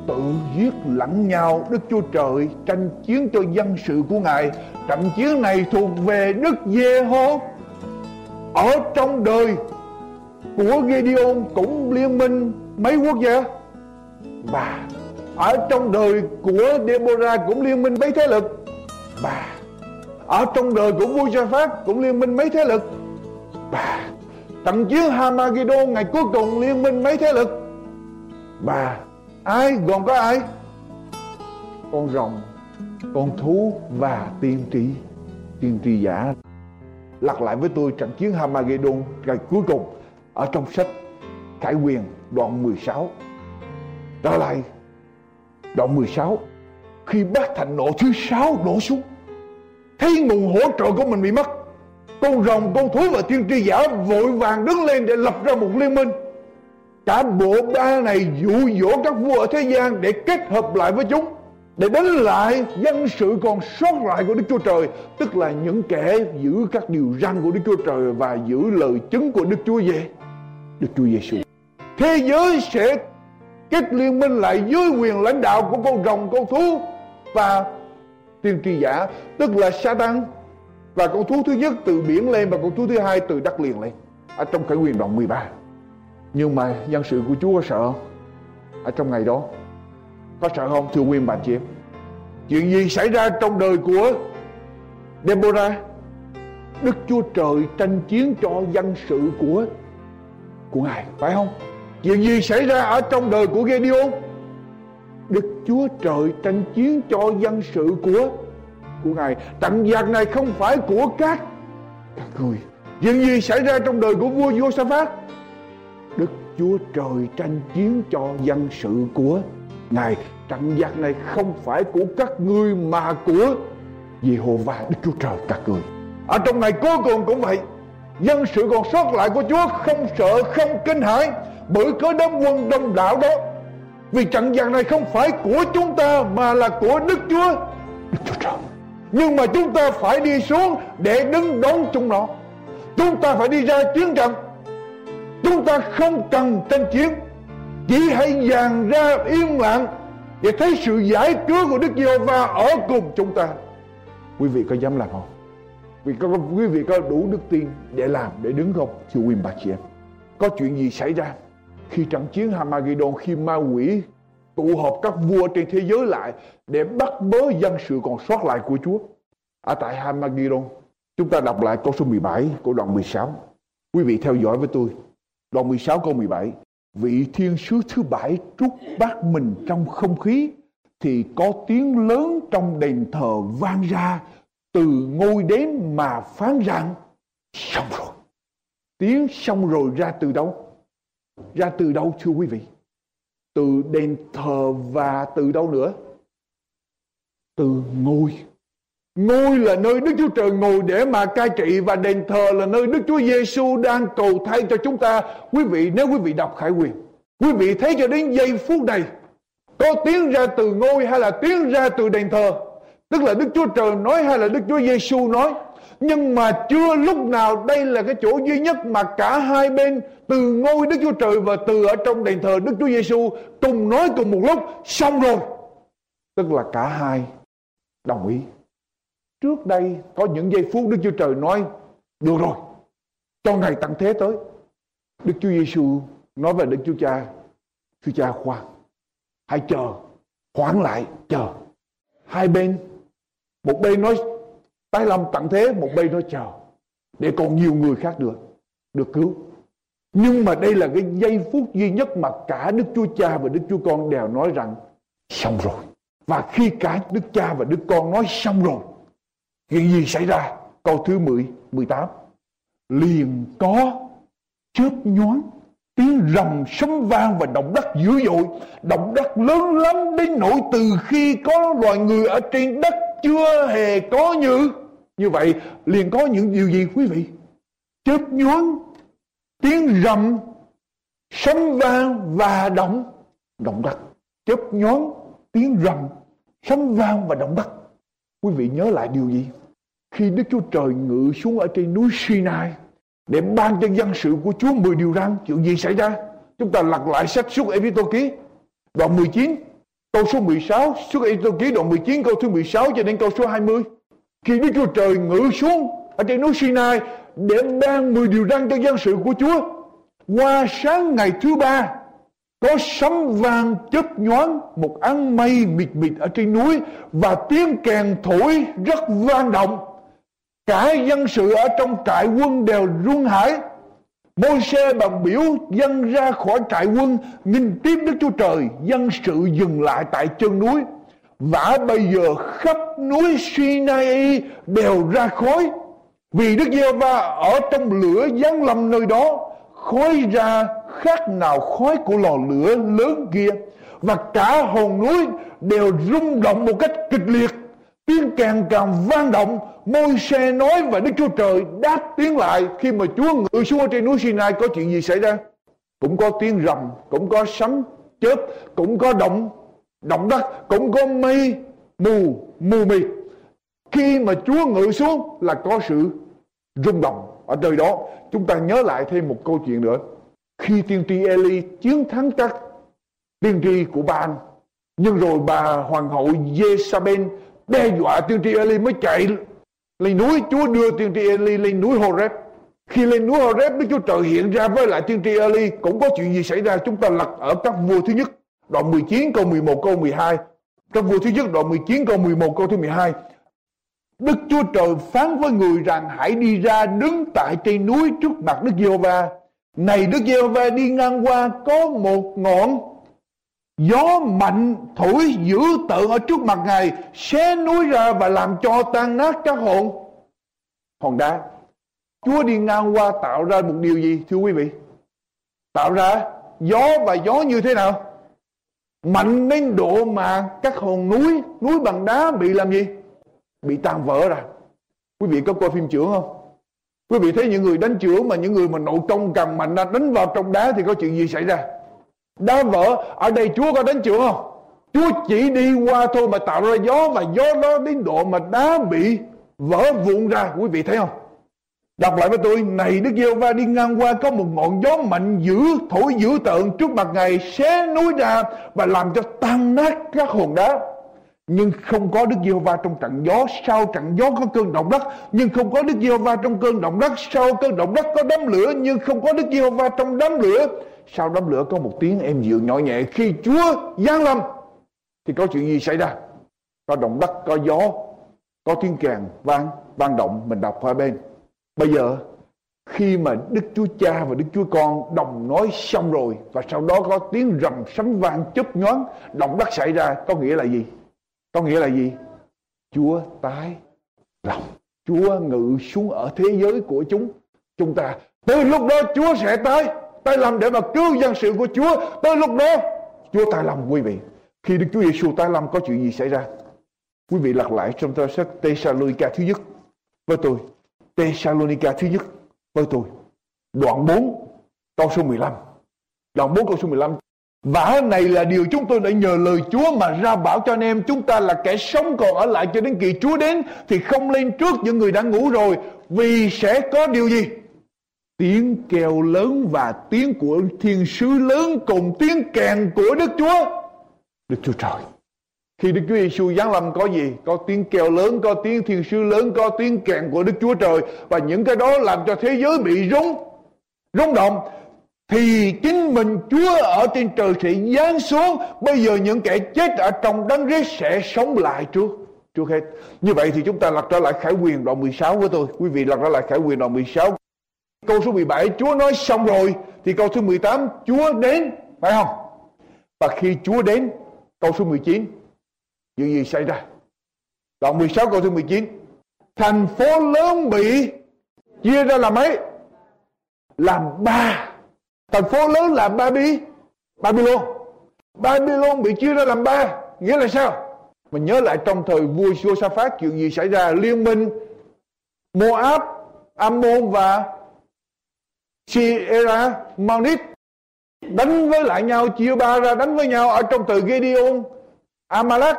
Speaker 5: tự giết lẫn nhau. Đức Chúa Trời tranh chiến cho dân sự của Ngài. Trận chiến này thuộc về Đức Giê-hô. Ở trong đời của Gideon cũng liên minh mấy quốc gia. Và ở trong đời của Deborah cũng liên minh mấy thế lực. Và ở trong đời của vua Gia-phát cũng liên minh mấy thế lực. Và trận chiến Hamagidon ngày cuối cùng liên minh mấy thế lực. Và ai còn có ai? Con rồng, con thú và tiên tri. Tiên tri giả. Lặp lại với tôi trận chiến Hamagidon ngày cuối cùng ở trong sách Khải Quyền đoạn 16 trở lại, đoạn 16 khi bát thành nộ thứ sáu đổ xuống, thấy nguồn hỗ trợ của mình bị mất, con rồng, con thú và tiên tri giả vội vàng đứng lên để lập ra một liên minh. Cả bộ ba này dụ dỗ các vua ở thế gian để kết hợp lại với chúng, để đánh lại dân sự còn sót lại của Đức Chúa Trời, tức là những kẻ giữ các điều răn của Đức Chúa Trời và giữ lời chứng của Đức Chúa về. Đức Chúa Giêsu thế giới sẽ kết liên minh lại dưới quyền lãnh đạo của con rồng, con thú và tiên tri giả, tức là Satan và con thú thứ nhất từ biển lên và con thú thứ hai từ đất liền lên. Ở trong khởi quyền đoạn 13 nhưng mà dân sự của Chúa có sợ không? Ở trong ngày đó. Có sợ không, thưa quý bà chị em? Chuyện gì xảy ra trong đời của Deborah? Đức Chúa Trời tranh chiến cho dân sự của của Ngài, phải không? Chuyện gì xảy ra ở trong đời của Gideon? Đức Chúa Trời tranh chiến cho dân sự của của Ngài. Trận giặc này không phải của các các người. Chuyện gì xảy ra trong đời của vua Josaphat? Đức Chúa Trời tranh chiến cho dân sự của Ngài. Trận giặc này không phải của các ngươi mà của Jehovah Đức Chúa Trời các người. Ở trong ngày cuối cùng cũng vậy dân sự còn sót lại của Chúa không sợ, không kinh hãi, bởi có đám quân đông đảo đó. Vì trận giặc này không phải của chúng ta, mà là của Đức Chúa. Đức Chúa Trời. Nhưng mà chúng ta phải đi xuống để đứng đón chúng nó. Chúng ta phải đi ra chiến trận. Chúng ta không cần tranh chiến. Chỉ hãy dàn ra yên lặng để thấy sự giải cứu của Đức Giê-hô-va ở cùng chúng ta. Quý vị có dám làm không? Vì có, quý vị có đủ đức tin để làm để đứng không? Thưa quý bà chị em. Có chuyện gì xảy ra? Khi trận chiến Hamagidon khi ma quỷ tụ họp các vua trên thế giới lại để bắt bớ dân sự còn sót lại của Chúa. Ở tại Hamagidon chúng ta đọc lại câu số 17 của đoạn 16 quý vị theo dõi với tôi. Đoạn 16 câu 17 vị thiên sứ thứ bảy trút bát mình trong không khí thì có tiếng lớn trong đền thờ vang ra từ ngôi đến mà phán rằng, xong rồi, tiếng xong rồi ra từ đâu? Ra từ đâu, thưa quý vị? Từ đền thờ và từ đâu nữa? Từ ngôi. Ngôi là nơi Đức Chúa Trời ngồi để mà cai trị và đền thờ là nơi Đức Chúa Giêsu đang cầu thay cho chúng ta. Quý vị, nếu quý vị đọc Khải Quyền, quý vị thấy cho đến giây phút này, có tiếng ra từ ngôi hay là tiếng ra từ đền thờ? Tức là Đức Chúa Trời nói hay là Đức Chúa Giêsu nói. Nhưng mà chưa lúc nào đây là cái chỗ duy nhất mà cả hai bên từ ngôi Đức Chúa Trời và từ ở trong đền thờ Đức Chúa Giêsu cùng nói cùng một lúc, xong rồi. Tức là cả hai đồng ý. Trước đây có những giây phút Đức Chúa Trời nói, được rồi, cho ngày tăng thế tới. Đức Chúa Giêsu nói về Đức Chúa Cha Chúa Cha khoan, hãy chờ hoãn lại, chờ. Hai bên một bên nói tái lâm tặng thế một bên nói chờ để còn nhiều người khác được được cứu nhưng mà đây là cái giây phút duy nhất mà cả Đức Chúa Cha và Đức Chúa Con đều nói rằng xong rồi. Và khi cả Đức Cha và Đức Con nói xong rồi, chuyện gì xảy ra? Câu thứ 10, 18. Liền có chớp nhoáng tiếng rầm sấm vang và động đất dữ dội động đất lớn lắm đến nỗi từ khi có loài người ở trên đất chưa hề có như như vậy, liền có những điều gì quý vị? Chớp nhoáng, tiếng rầm, sấm vang và động động đất. Chớp nhón tiếng rầm, sấm vang và động đất. Quý vị nhớ lại điều gì? Khi Đức Chúa Trời ngự xuống ở trên núi Sinai, để ban cho dân sự của Chúa 10 điều răn, chuyện gì xảy ra? Chúng ta lật lại sách suốt Ê Ký đoạn 19 câu số 16 suốt Ê Ký đoạn 19 câu thứ 16 cho đến câu số 20 khi Đức Chúa Trời ngự xuống ở trên núi Sinai để ban 10 điều răn cho dân sự của Chúa, qua sáng ngày thứ ba, có sấm vang chớp nhoáng, một áng mây mịt mịt ở trên núi và tiếng kèn thổi rất vang động. Cả dân sự ở trong trại quân đều run hãi môi xe bằng biểu dân ra khỏi trại quân, nhìn tiếp Đức Chúa Trời, dân sự dừng lại tại chân núi. Và bây giờ khắp núi Sinai đều ra khói. Vì Đức giê va ở trong lửa giáng lâm nơi đó, khói ra khác nào khói của lò lửa lớn kia. Và cả hòn núi đều rung động một cách kịch liệt. Tiếng càng càng vang động môi xe nói và đức chúa trời đáp tiếng lại khi mà chúa ngự xuống trên núi sinai có chuyện gì xảy ra? Cũng có tiếng rầm, cũng có sấm chớp, cũng có động động đất, cũng có mây, mù mù mịt. Khi mà chúa ngự xuống là có sự rung động. Ở nơi đó, chúng ta nhớ lại thêm một câu chuyện nữa. Khi tiên tri Eli chiến thắng các tiên tri của Ban nhưng rồi bà hoàng hậu Jezabel đe dọa tiên tri Eli mới chạy lên núi, Chúa đưa tiên tri Eli lên núi Horeb. Khi lên núi Horeb, Đức Chúa Trời hiện ra với lại tiên tri Eli. Cũng có chuyện gì xảy ra, chúng ta lật ở các vua thứ nhất. Đoạn 19 câu 11 câu 12 các vua thứ nhất, đoạn 19 câu 11 câu thứ 12 Đức Chúa Trời phán với người rằng, hãy đi ra đứng tại trên núi trước mặt Đức Giê-hô-va. Này Đức Giê-hô-va đi ngang qua có một ngọn gió mạnh thổi dữ tợn ở trước mặt Ngài xé núi ra và làm cho tan nát các hồn hòn đá. Chúa đi ngang qua tạo ra một điều gì thưa quý vị? Tạo ra gió và gió như thế nào? Mạnh đến độ mà các hòn núi, núi bằng đá bị làm gì? Bị tan vỡ ra. Quý vị có coi phim trưởng không? Quý vị thấy những người đánh trưởng mà những người mà nội công càng mạnh ra đánh vào trong đá thì có chuyện gì xảy ra? Đá vỡ, ở đây Chúa có đánh chưa không? Chúa chỉ đi qua thôi mà tạo ra gió và gió đó đến độ mà đá bị vỡ vụn ra. Quý vị thấy không? Đọc lại với tôi, này Đức giê va đi ngang qua có một ngọn gió mạnh dữ, thổi dữ tợn trước mặt Ngài, xé núi ra và làm cho tan nát các hòn đá nhưng không có Đức Giê-hô-va trong trận gió sau trận gió có cơn động đất nhưng không có Đức Giê-hô-va trong cơn động đất sau cơn động đất có đám lửa nhưng không có Đức Giê-hô-va trong đám lửa sau đám lửa có một tiếng em dịu nhỏ nhẹ, khi Chúa giáng lâm, thì có chuyện gì xảy ra có động đất, có gió, có tiếng kèn vang vang động, mình đọc qua bên bây giờ, khi mà Đức Chúa Cha và Đức Chúa Con đồng nói xong rồi, và sau đó có tiếng rầm sấm vang chớp nhoáng, động đất xảy ra, có nghĩa là gì có nghĩa là gì? Chúa tái lòng. Chúa ngự xuống ở thế giới của chúng chúng ta. Từ lúc đó Chúa sẽ tới tay lòng để mà cứu dân sự của Chúa. Tới lúc đó, Chúa tay lòng quý vị. Khi Đức Chúa Giêsu tay lòng có chuyện gì xảy ra? Quý vị lật lại trong tờ sách Thessalonica thứ nhất với tôi. Thessalonica thứ nhất với tôi. Đoạn 4 câu số 15. Đoạn 4 câu số 15 Vả này là điều chúng tôi đã nhờ lời Chúa mà ra bảo cho anh em, chúng ta là kẻ sống còn ở lại cho đến kỳ Chúa đến, thì không lên trước những người đã ngủ rồi, vì sẽ có điều gì? Tiếng kèo lớn và tiếng của thiên sứ lớn cùng tiếng kèn của Đức Chúa. Đức Chúa Trời. Khi Đức Chúa Giêsu giáng lâm có gì? Có tiếng kèo lớn, có tiếng thiên sứ lớn, có tiếng kèn của Đức Chúa Trời và những cái đó làm cho thế giới bị rung rung động thì chính mình Chúa ở trên trời sẽ giáng xuống bây giờ những kẻ chết ở trong đấng rết sẽ sống lại trước trước hết như vậy thì chúng ta lật trở lại khải quyền đoạn 16 của tôi quý vị lật trở lại khải quyền đoạn 16 câu số 17 Chúa nói xong rồi, thì câu số 18 Chúa đến, phải không? Và khi Chúa đến, câu số 19 chuyện gì xảy ra? Đoạn 16 câu số 19 thành phố lớn bị chia ra làm mấy làm ba. Thành phố lớn là bi Babylon. Babylon bị chia ra làm ba, nghĩa là sao? Mình nhớ lại trong thời vua Josaphat, chuyện gì xảy ra? Liên minh Moab, Ammon và Sierra Maunit đánh với lại nhau, chia ba ra, đánh với nhau ở trong từ Gideon, Amalek,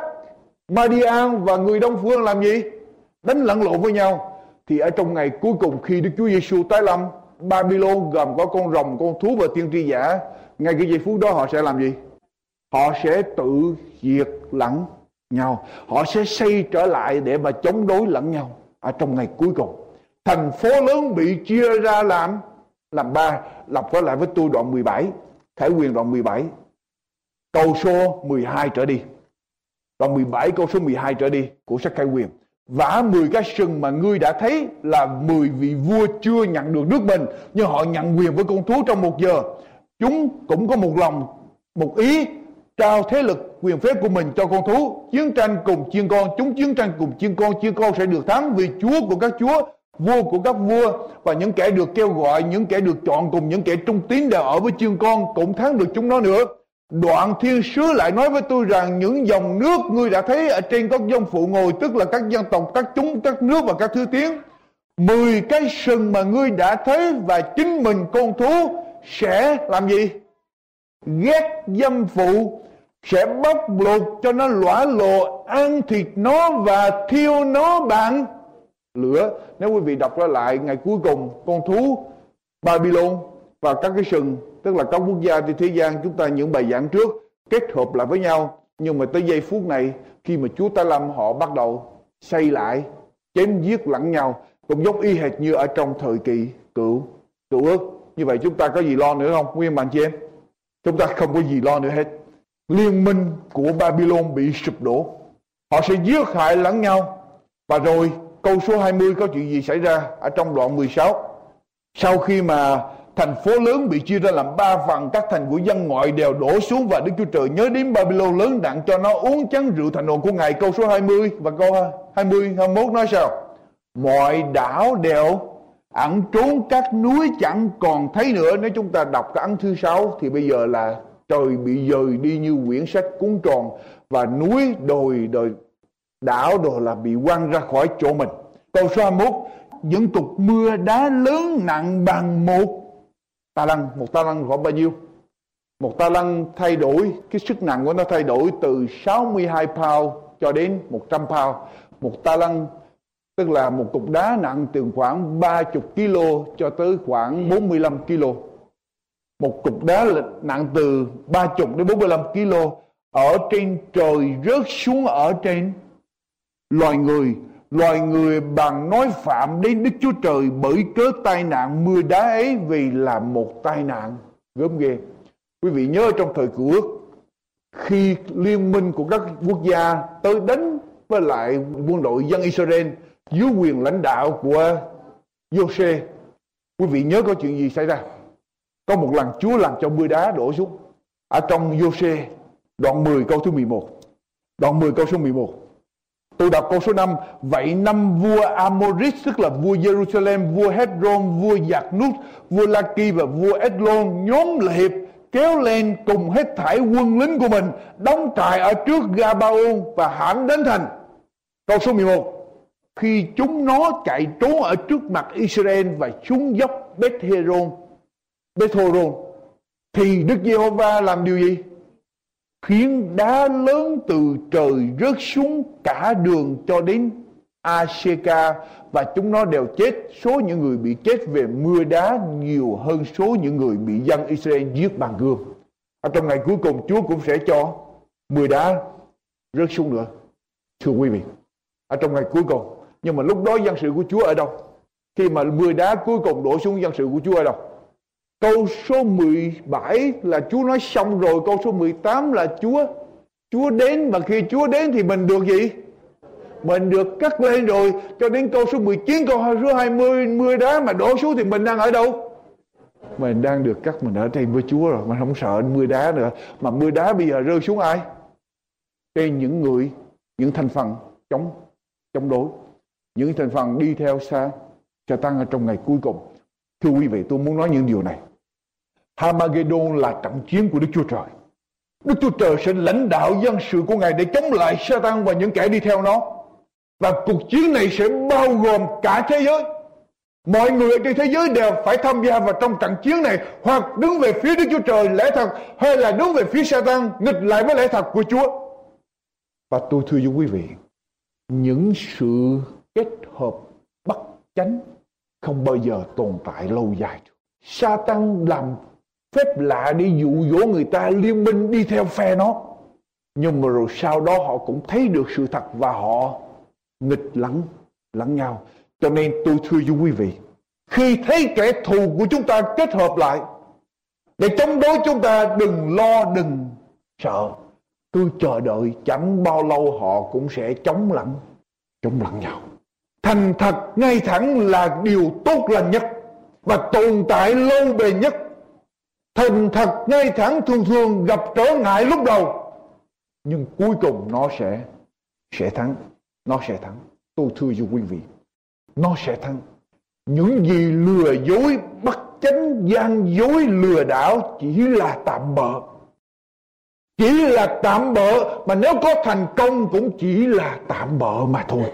Speaker 5: Madian và người Đông Phương làm gì? Đánh lẫn lộn với nhau. Thì ở trong ngày cuối cùng khi Đức Chúa Giêsu tái lâm, Babylon gồm có con rồng, con thú và tiên tri giả. Ngay cái giây phút đó họ sẽ làm gì? Họ sẽ tự diệt lẫn nhau. Họ sẽ xây trở lại để mà chống đối lẫn nhau ở trong ngày cuối cùng. Thành phố lớn bị chia ra làm làm ba lập có lại với tôi đoạn 17 Khải quyền đoạn 17 câu số 12 trở đi. Đoạn 17 câu số 12 trở đi của sách Khải quyền. Vả 10 cái sừng mà ngươi đã thấy là 10 vị vua chưa nhận được nước mình Nhưng họ nhận quyền với con thú trong một giờ. Chúng cũng có một lòng, một ý trao thế lực quyền phép của mình cho con thú. Chiến tranh cùng chiên con chúng chiến tranh cùng chiên con chiên con sẽ được thắng vì chúa của các chúa vua của các vua và những kẻ được kêu gọi, những kẻ được chọn cùng, những kẻ trung tín đều ở với chương con cũng thắng được chúng nó nữa. Đoạn thiên sứ lại nói với tôi rằng những dòng nước ngươi đã thấy ở trên các dòng phụ ngồi, tức là các dân tộc, các chúng, các nước và các thứ tiếng. Mười cái sừng mà ngươi đã thấy và chính mình con thú sẽ làm gì? Ghét dâm phụ, sẽ bóc lột cho nó lõa lộ, ăn thịt nó và thiêu nó bằng lửa. Nếu quý vị đọc ra lại ngày cuối cùng, con thú, Babylon và các cái sừng, tức là các quốc gia trên thế gian, chúng ta những bài giảng trước, kết hợp lại với nhau. Nhưng mà tới giây phút này, khi mà Chúa Ta Lâm họ bắt đầu xây lại, chém giết lẫn nhau, cũng giống y hệt như ở trong thời kỳ cựu cựu ước. Như vậy chúng ta có gì lo nữa không? Nguyên bạn chị em, chúng ta không có gì lo nữa hết. Liên minh của Babylon bị sụp đổ. Họ sẽ giết hại lẫn nhau. Và rồi câu số 20 có chuyện gì xảy ra ở trong đoạn 16 sau khi mà thành phố lớn bị chia ra làm ba phần, các thành của dân ngoại đều đổ xuống và Đức Chúa Trời nhớ đến Babylon lớn đặng cho nó uống chén rượu thành hồn của Ngài. Câu số 20 và câu 20 21 nói sao? Mọi đảo đều ẩn trốn, các núi chẳng còn thấy nữa. Nếu chúng ta đọc cái ấn thứ sáu thì bây giờ là trời bị dời đi như quyển sách cuốn tròn và núi đồi đồi đảo đồ là bị quăng ra khỏi chỗ mình. Câu số 21 những cục mưa đá lớn nặng bằng một ta lăng. Một ta lăng khoảng bao nhiêu? Một ta lăng thay đổi, cái sức nặng của nó thay đổi từ 62 pound cho đến 100 pound. Một ta lăng, tức là một cục đá nặng từ khoảng 30 kg cho tới khoảng 45 kg một cục đá nặng từ 30 đến 45 kg ở trên trời rớt xuống ở trên loài người loài người bằng nói phạm đến Đức Chúa Trời bởi cớ tai nạn mưa đá ấy vì là một tai nạn gớm ghê. Quý vị nhớ trong thời cựu ước, khi liên minh của các quốc gia tới đánh với lại quân đội dân Israel dưới quyền lãnh đạo của Jose. quý vị nhớ có chuyện gì xảy ra có một lần Chúa làm cho mưa đá đổ xuống ở trong Jose đoạn 10 câu thứ 11 đoạn 10 câu số 11 Tôi đọc câu số 5 Vậy năm vua Amorit Tức là vua Jerusalem, Vua Hebron Vua Giạc Nút Vua Laki và vua Edlon Nhóm liệp kéo lên cùng hết thải quân lính của mình, Đóng trại ở trước Gabaon Và hãm đến thành Câu số 11 Khi chúng nó chạy trốn ở trước mặt Israel Và xuống dốc Beth Heron, Beth Horon, Thì Đức Giê-hô-va làm điều gì? Khiến đá lớn từ trời rớt xuống cả đường cho đến Aseka và chúng nó đều chết. Số những người bị chết về mưa đá nhiều hơn số những người bị dân Israel giết bằng gươm. Ở trong ngày cuối cùng Chúa cũng sẽ cho mưa đá rớt xuống nữa. Thưa quý vị, ở trong ngày cuối cùng. Nhưng mà lúc đó dân sự của Chúa ở đâu? Khi mà mưa đá cuối cùng đổ xuống dân sự của Chúa ở đâu? Câu số 17 là Chúa nói xong rồi, Câu số 18 là Chúa Chúa đến và khi Chúa đến thì mình được gì? Mình được cắt lên rồi Cho đến câu số 19 câu số 20 Mưa đá mà đổ xuống thì mình đang ở đâu? Mình đang được cắt, mình ở trên với Chúa rồi Mình không sợ mưa đá nữa Mà mưa đá bây giờ rơi xuống ai? Trên những người, Những thành phần chống chống đối Những thành phần đi theo xa Cho tăng ở trong ngày cuối cùng Thưa quý vị, tôi muốn nói những điều này Hamagedon là trận chiến của Đức Chúa Trời Đức Chúa Trời sẽ lãnh đạo dân sự của Ngài để chống lại Satan và những kẻ đi theo nó. Và cuộc chiến này sẽ bao gồm cả thế giới. Mọi người ở trên thế giới đều phải tham gia vào trong trận chiến này hoặc đứng về phía Đức Chúa Trời lẽ thật hay là đứng về phía Satan nghịch lại với lẽ thật của Chúa. Và tôi thưa với quý vị, những sự kết hợp bất chánh không bao giờ tồn tại lâu dài. Satan làm phép lạ để dụ dỗ người ta liên minh đi theo phe nó. Nhưng mà rồi sau đó họ cũng thấy được sự thật và họ nghịch lẫn lẫn nhau. Cho nên tôi thưa với quý vị, khi thấy kẻ thù của chúng ta kết hợp lại, để chống đối chúng ta đừng lo đừng sợ. Tôi chờ đợi chẳng bao lâu họ cũng sẽ chống lẫn, chống lẫn nhau. Thành thật ngay thẳng là điều tốt lành nhất và tồn tại lâu bền nhất. Thành thật ngay thẳng thường thường gặp trở ngại lúc đầu, nhưng cuối cùng nó sẽ sẽ thắng, nó sẽ thắng. Tôi thưa với quý vị, nó sẽ thắng. Những gì lừa dối, bất chánh, gian dối, lừa đảo chỉ là tạm bợ. Chỉ là tạm bợ mà nếu có thành công cũng chỉ là tạm bợ mà thôi.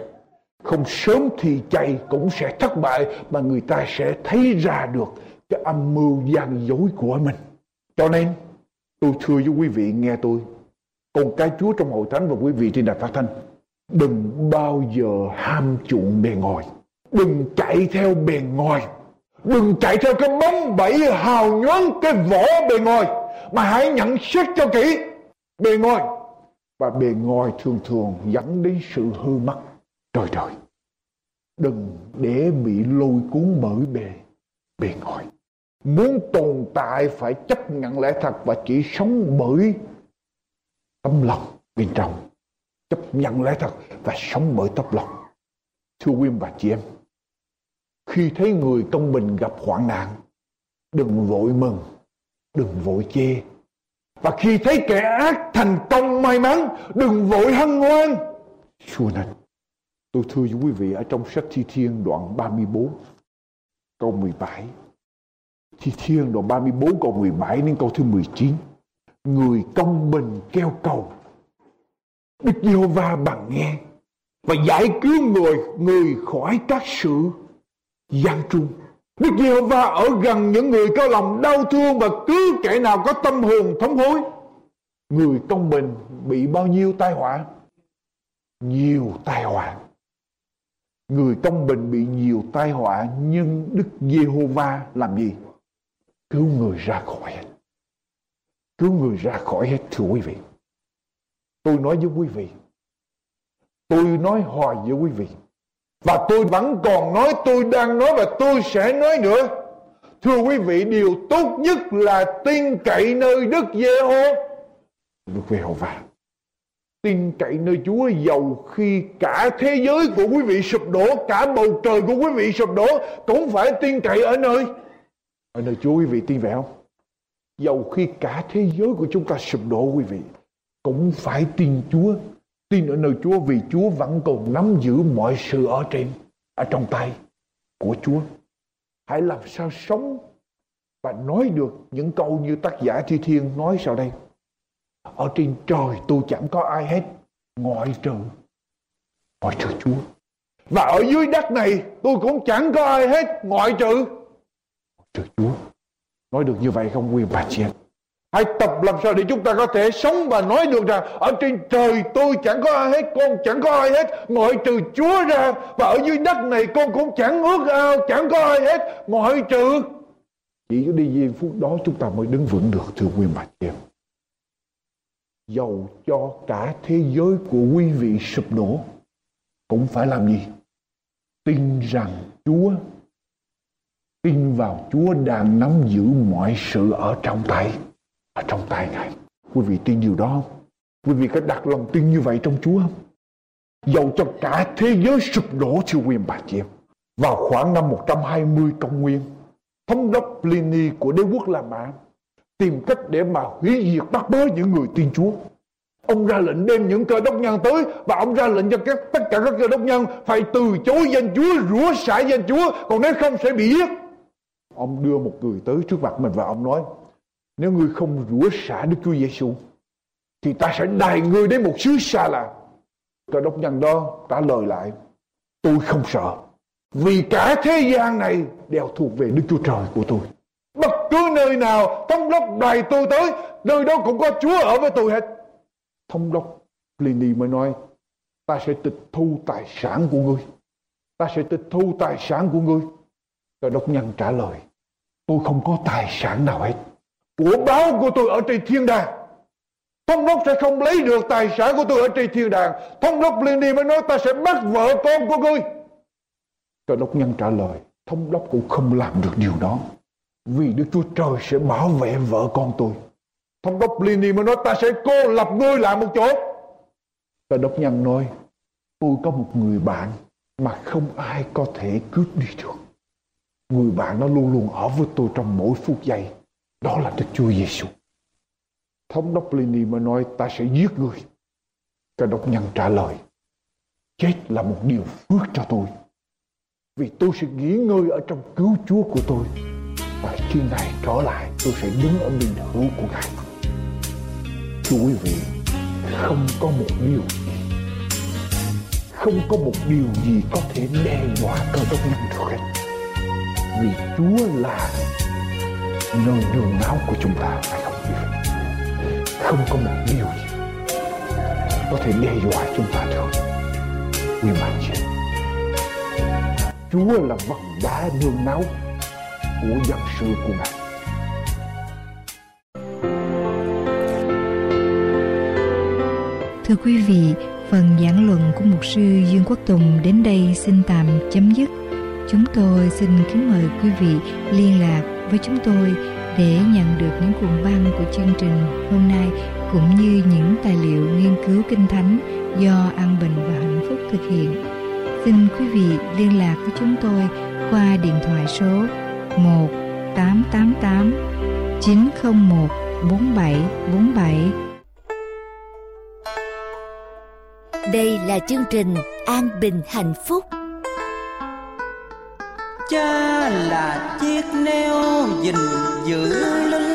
Speaker 5: Không sớm thì chạy cũng sẽ thất bại mà người ta sẽ thấy ra được cái âm mưu gian dối của mình. Cho nên, tôi thưa với quý vị, nghe tôi. Còn cái Chúa trong hội thánh và quý vị trên đài phát thanh. Đừng bao giờ ham chuộng bề ngoài, Đừng chạy theo bề ngoài, Đừng chạy theo cái bóng bẫy hào nhoáng, cái vỏ bề ngoài, Mà hãy nhận xét cho kỹ Bề ngoài Và bề ngoài thường thường dẫn đến sự hư mất Trời trời Đừng để bị lôi cuốn bởi bề bề ngoài Muốn tồn tại phải chấp nhận lẽ thật Và chỉ sống bởi tấm lòng bên trong. Chấp nhận lẽ thật và sống bởi tấm lòng. Thưa quý bà chị em, khi thấy người công bình gặp hoạn nạn, đừng vội mừng, đừng vội chê. Và khi thấy kẻ ác thành công may mắn, đừng vội hân hoan. Chúa nên tôi thưa với quý vị ở trong sách thi thiên đoạn 34 câu 17 thi thiên đoạn 34 câu 17 đến câu thứ 19 người công bình kêu cầu Đức Giê-hô-va bằng nghe và giải cứu người người khỏi các sự gian trung Đức Giê-hô-va ở gần những người có lòng đau thương và cứ kẻ nào có tâm hồn thống hối. Người công bình bị bao nhiêu tai họa? Nhiều tai họa. Người công bình bị nhiều tai họa nhưng Đức Giê-hô-va làm gì? Cứu người ra khỏi hết. Cứu người ra khỏi hết thưa quý vị. Tôi nói với quý vị. Tôi nói hoài với quý vị và tôi vẫn còn nói tôi đang nói và tôi sẽ nói nữa. Thưa quý vị, điều tốt nhất là tin cậy nơi Đức Giê-hô. Đức Giê-hô-va. Tin cậy nơi Chúa giàu khi cả thế giới của quý vị sụp đổ, cả bầu trời của quý vị sụp đổ, cũng phải tin cậy ở nơi. Ở nơi Chúa quý vị tin vậy không? Dầu khi cả thế giới của chúng ta sụp đổ quý vị, cũng phải tin Chúa tin ở nơi Chúa vì Chúa vẫn còn nắm giữ mọi sự ở trên, ở trong tay của Chúa. Hãy làm sao sống và nói được những câu như tác giả Thi Thiên nói sau đây. Ở trên trời tôi chẳng có ai hết ngoại trừ ngoại trừ Chúa. Và ở dưới đất này tôi cũng chẳng có ai hết ngoại trừ trừ Chúa. Nói được như vậy không quý bà chị em? Hãy tập làm sao để chúng ta có thể sống và nói được rằng ở trên trời tôi chẳng có ai hết, con chẳng có ai hết, ngoại trừ Chúa ra. Và ở dưới đất này con cũng chẳng ước ao, chẳng có ai hết, ngoại trừ. Chỉ có đi giây phút đó chúng ta mới đứng vững được thưa quý bà chị em. Dầu cho cả thế giới của quý vị sụp đổ, cũng phải làm gì? Tin rằng Chúa tin vào Chúa đang nắm giữ mọi sự ở trong tay ở trong tay Ngài. Quý vị tin điều đó không? Quý vị có đặt lòng tin như vậy trong Chúa không? Dầu cho cả thế giới sụp đổ siêu quyền bà chị em. Vào khoảng năm 120 công nguyên, thống đốc Pliny của đế quốc La Mã tìm cách để mà hủy diệt bắt bớ những người tin Chúa. Ông ra lệnh đem những cơ đốc nhân tới và ông ra lệnh cho các tất cả các cơ đốc nhân phải từ chối danh Chúa, rủa xả danh Chúa, còn nếu không sẽ bị giết. Ông đưa một người tới trước mặt mình và ông nói nếu ngươi không rửa xả Đức Chúa Giêsu thì ta sẽ đài ngươi đến một xứ xa lạ. Cơ đốc nhân đó trả lời lại tôi không sợ Vì cả thế gian này đều thuộc về Đức Chúa Trời của tôi. Bất cứ nơi nào thống đốc đài tôi tới, nơi đó cũng có Chúa ở với tôi hết. Thống đốc Pliny mới nói, ta sẽ tịch thu tài sản của ngươi. Ta sẽ tịch thu tài sản của ngươi. Cơ đốc nhân trả lời, tôi không có tài sản nào hết. Của báo của tôi ở trên thiên đàng. Thống đốc sẽ không lấy được tài sản của tôi ở trên thiên đàng. Thống đốc Pliny mới nói ta sẽ bắt vợ con của ngươi. Trời đốc nhân trả lời, thống đốc cũng không làm được điều đó. Vì Đức Chúa Trời sẽ bảo vệ vợ con tôi. Thống đốc lini mới nói ta sẽ cô lập ngươi lại một chỗ. Trời đốc nhân nói, tôi có một người bạn mà không ai có thể cướp đi được. Người bạn nó luôn luôn ở với tôi trong mỗi phút giây. Đó là Đức Chúa Giêsu. Thống đốc Pliny mới nói ta sẽ giết người. cái đốc nhân trả lời, chết là một điều phước cho tôi. Vì tôi sẽ nghỉ ngơi ở trong cứu Chúa của tôi. Và khi Ngài trở lại, tôi sẽ đứng ở bên hữu của Ngài. Thưa quý vị, không có một điều gì, không có một điều gì có thể đe dọa cơ đốc nhân được hết. Vì Chúa là nơi nương náu của chúng ta, phải không quý vị? Không có một điều gì có thể đe dọa chúng ta được. Quý bạn chị Chúa là vật đá nương náu của dân sự của Ngài.
Speaker 4: Thưa quý vị, phần giảng luận của mục sư Dương Quốc Tùng đến đây xin tạm chấm dứt. Chúng tôi xin kính mời quý vị liên lạc với chúng tôi để nhận được những cuộn băng của chương trình hôm nay cũng như những tài liệu nghiên cứu kinh thánh do An Bình và Hạnh Phúc thực hiện. Xin quý vị liên lạc với chúng tôi qua điện thoại số 1 888 901 4747.
Speaker 1: Đây là chương trình An Bình Hạnh Phúc.
Speaker 6: Cha là chiếc neo gìn giữ linh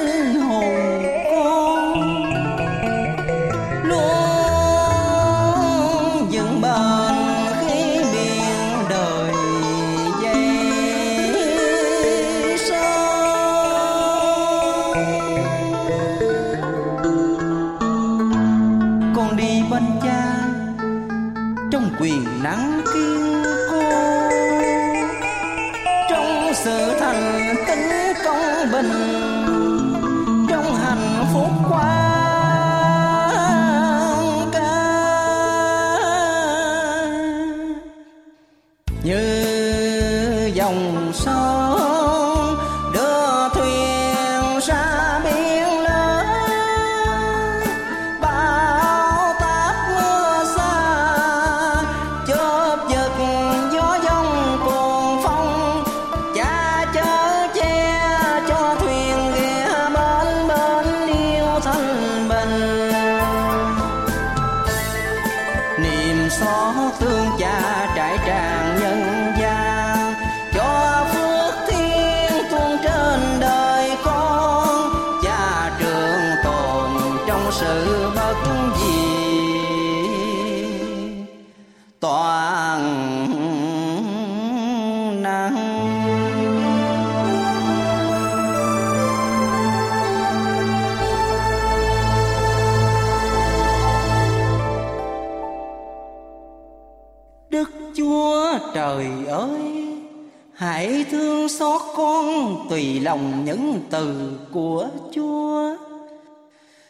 Speaker 6: lòng những từ của Chúa.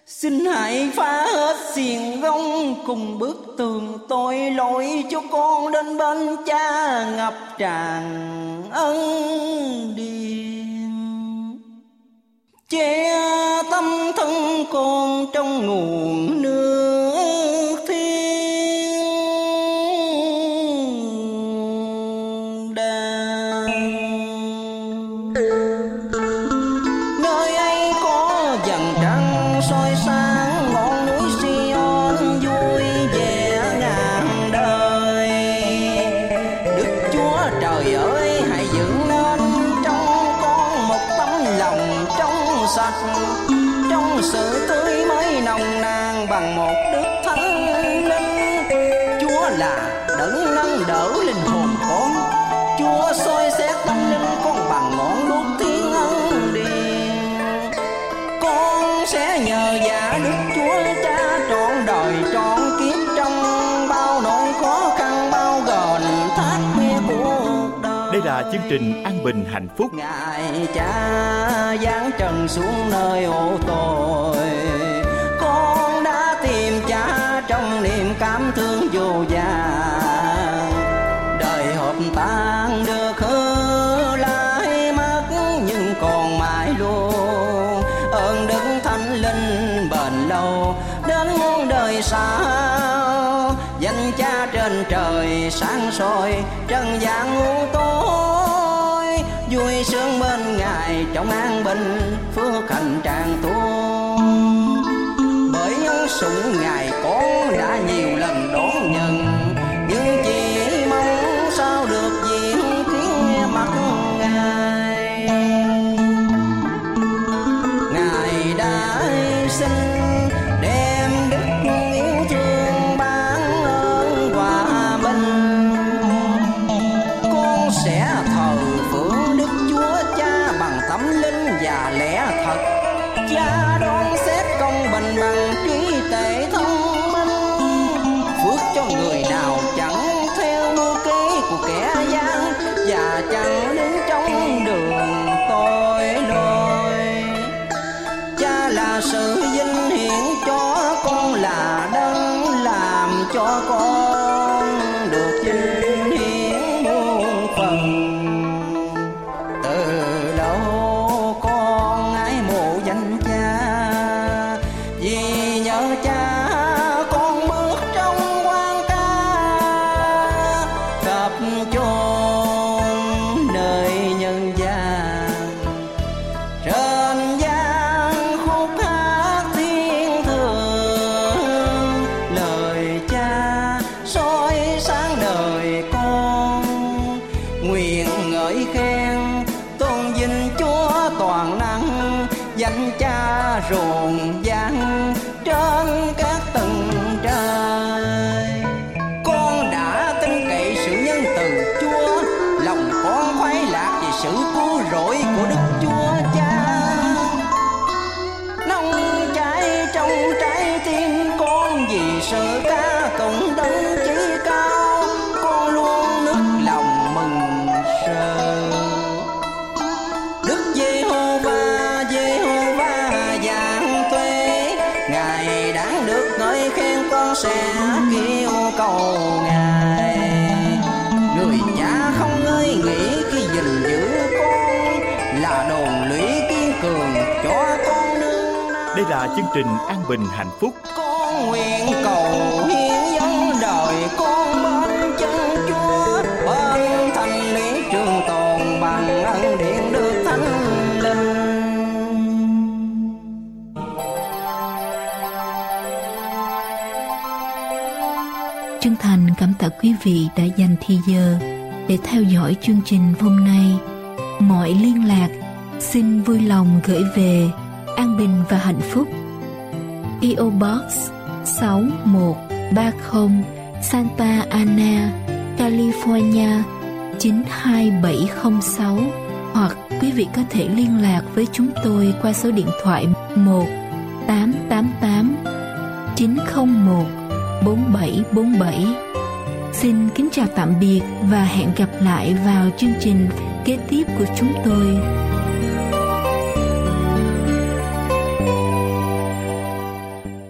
Speaker 6: Xin hãy phá hết xiềng gông cùng bước tường tội lỗi cho con đến bên cha ngập tràn ân điển. Che tâm thân con trong nguồn là
Speaker 2: chương trình An Bình Hạnh Phúc.
Speaker 6: Ngài cha giáng trần xuống nơi ô tội con đã tìm cha trong niềm cảm thương vô vàn đời hợp tan được hứa lại mất, nhưng còn mãi luôn. Ơn đức thánh linh bền lâu, đến muôn đời sau. Danh cha trên trời sáng soi, trần gian muôn ผู้คำใจ danh cha
Speaker 2: ruộng là chương trình An Bình Hạnh Phúc.
Speaker 6: Con nguyện cầu hiến dâng đời con bên chân chúa. Bên thành lý trường tồn bằng ân điện được thánh linh.
Speaker 4: Chân thành cảm tạ quý vị đã dành thời giờ để theo dõi chương trình hôm nay. Mọi liên lạc xin vui lòng gửi về An Bình và Hạnh Phúc. PO Box 6130 Santa Ana, California 92706 hoặc quý vị có thể liên lạc với chúng tôi qua số điện thoại 1 888 901 4747. Xin kính chào tạm biệt và hẹn gặp lại vào chương trình kế tiếp của chúng tôi.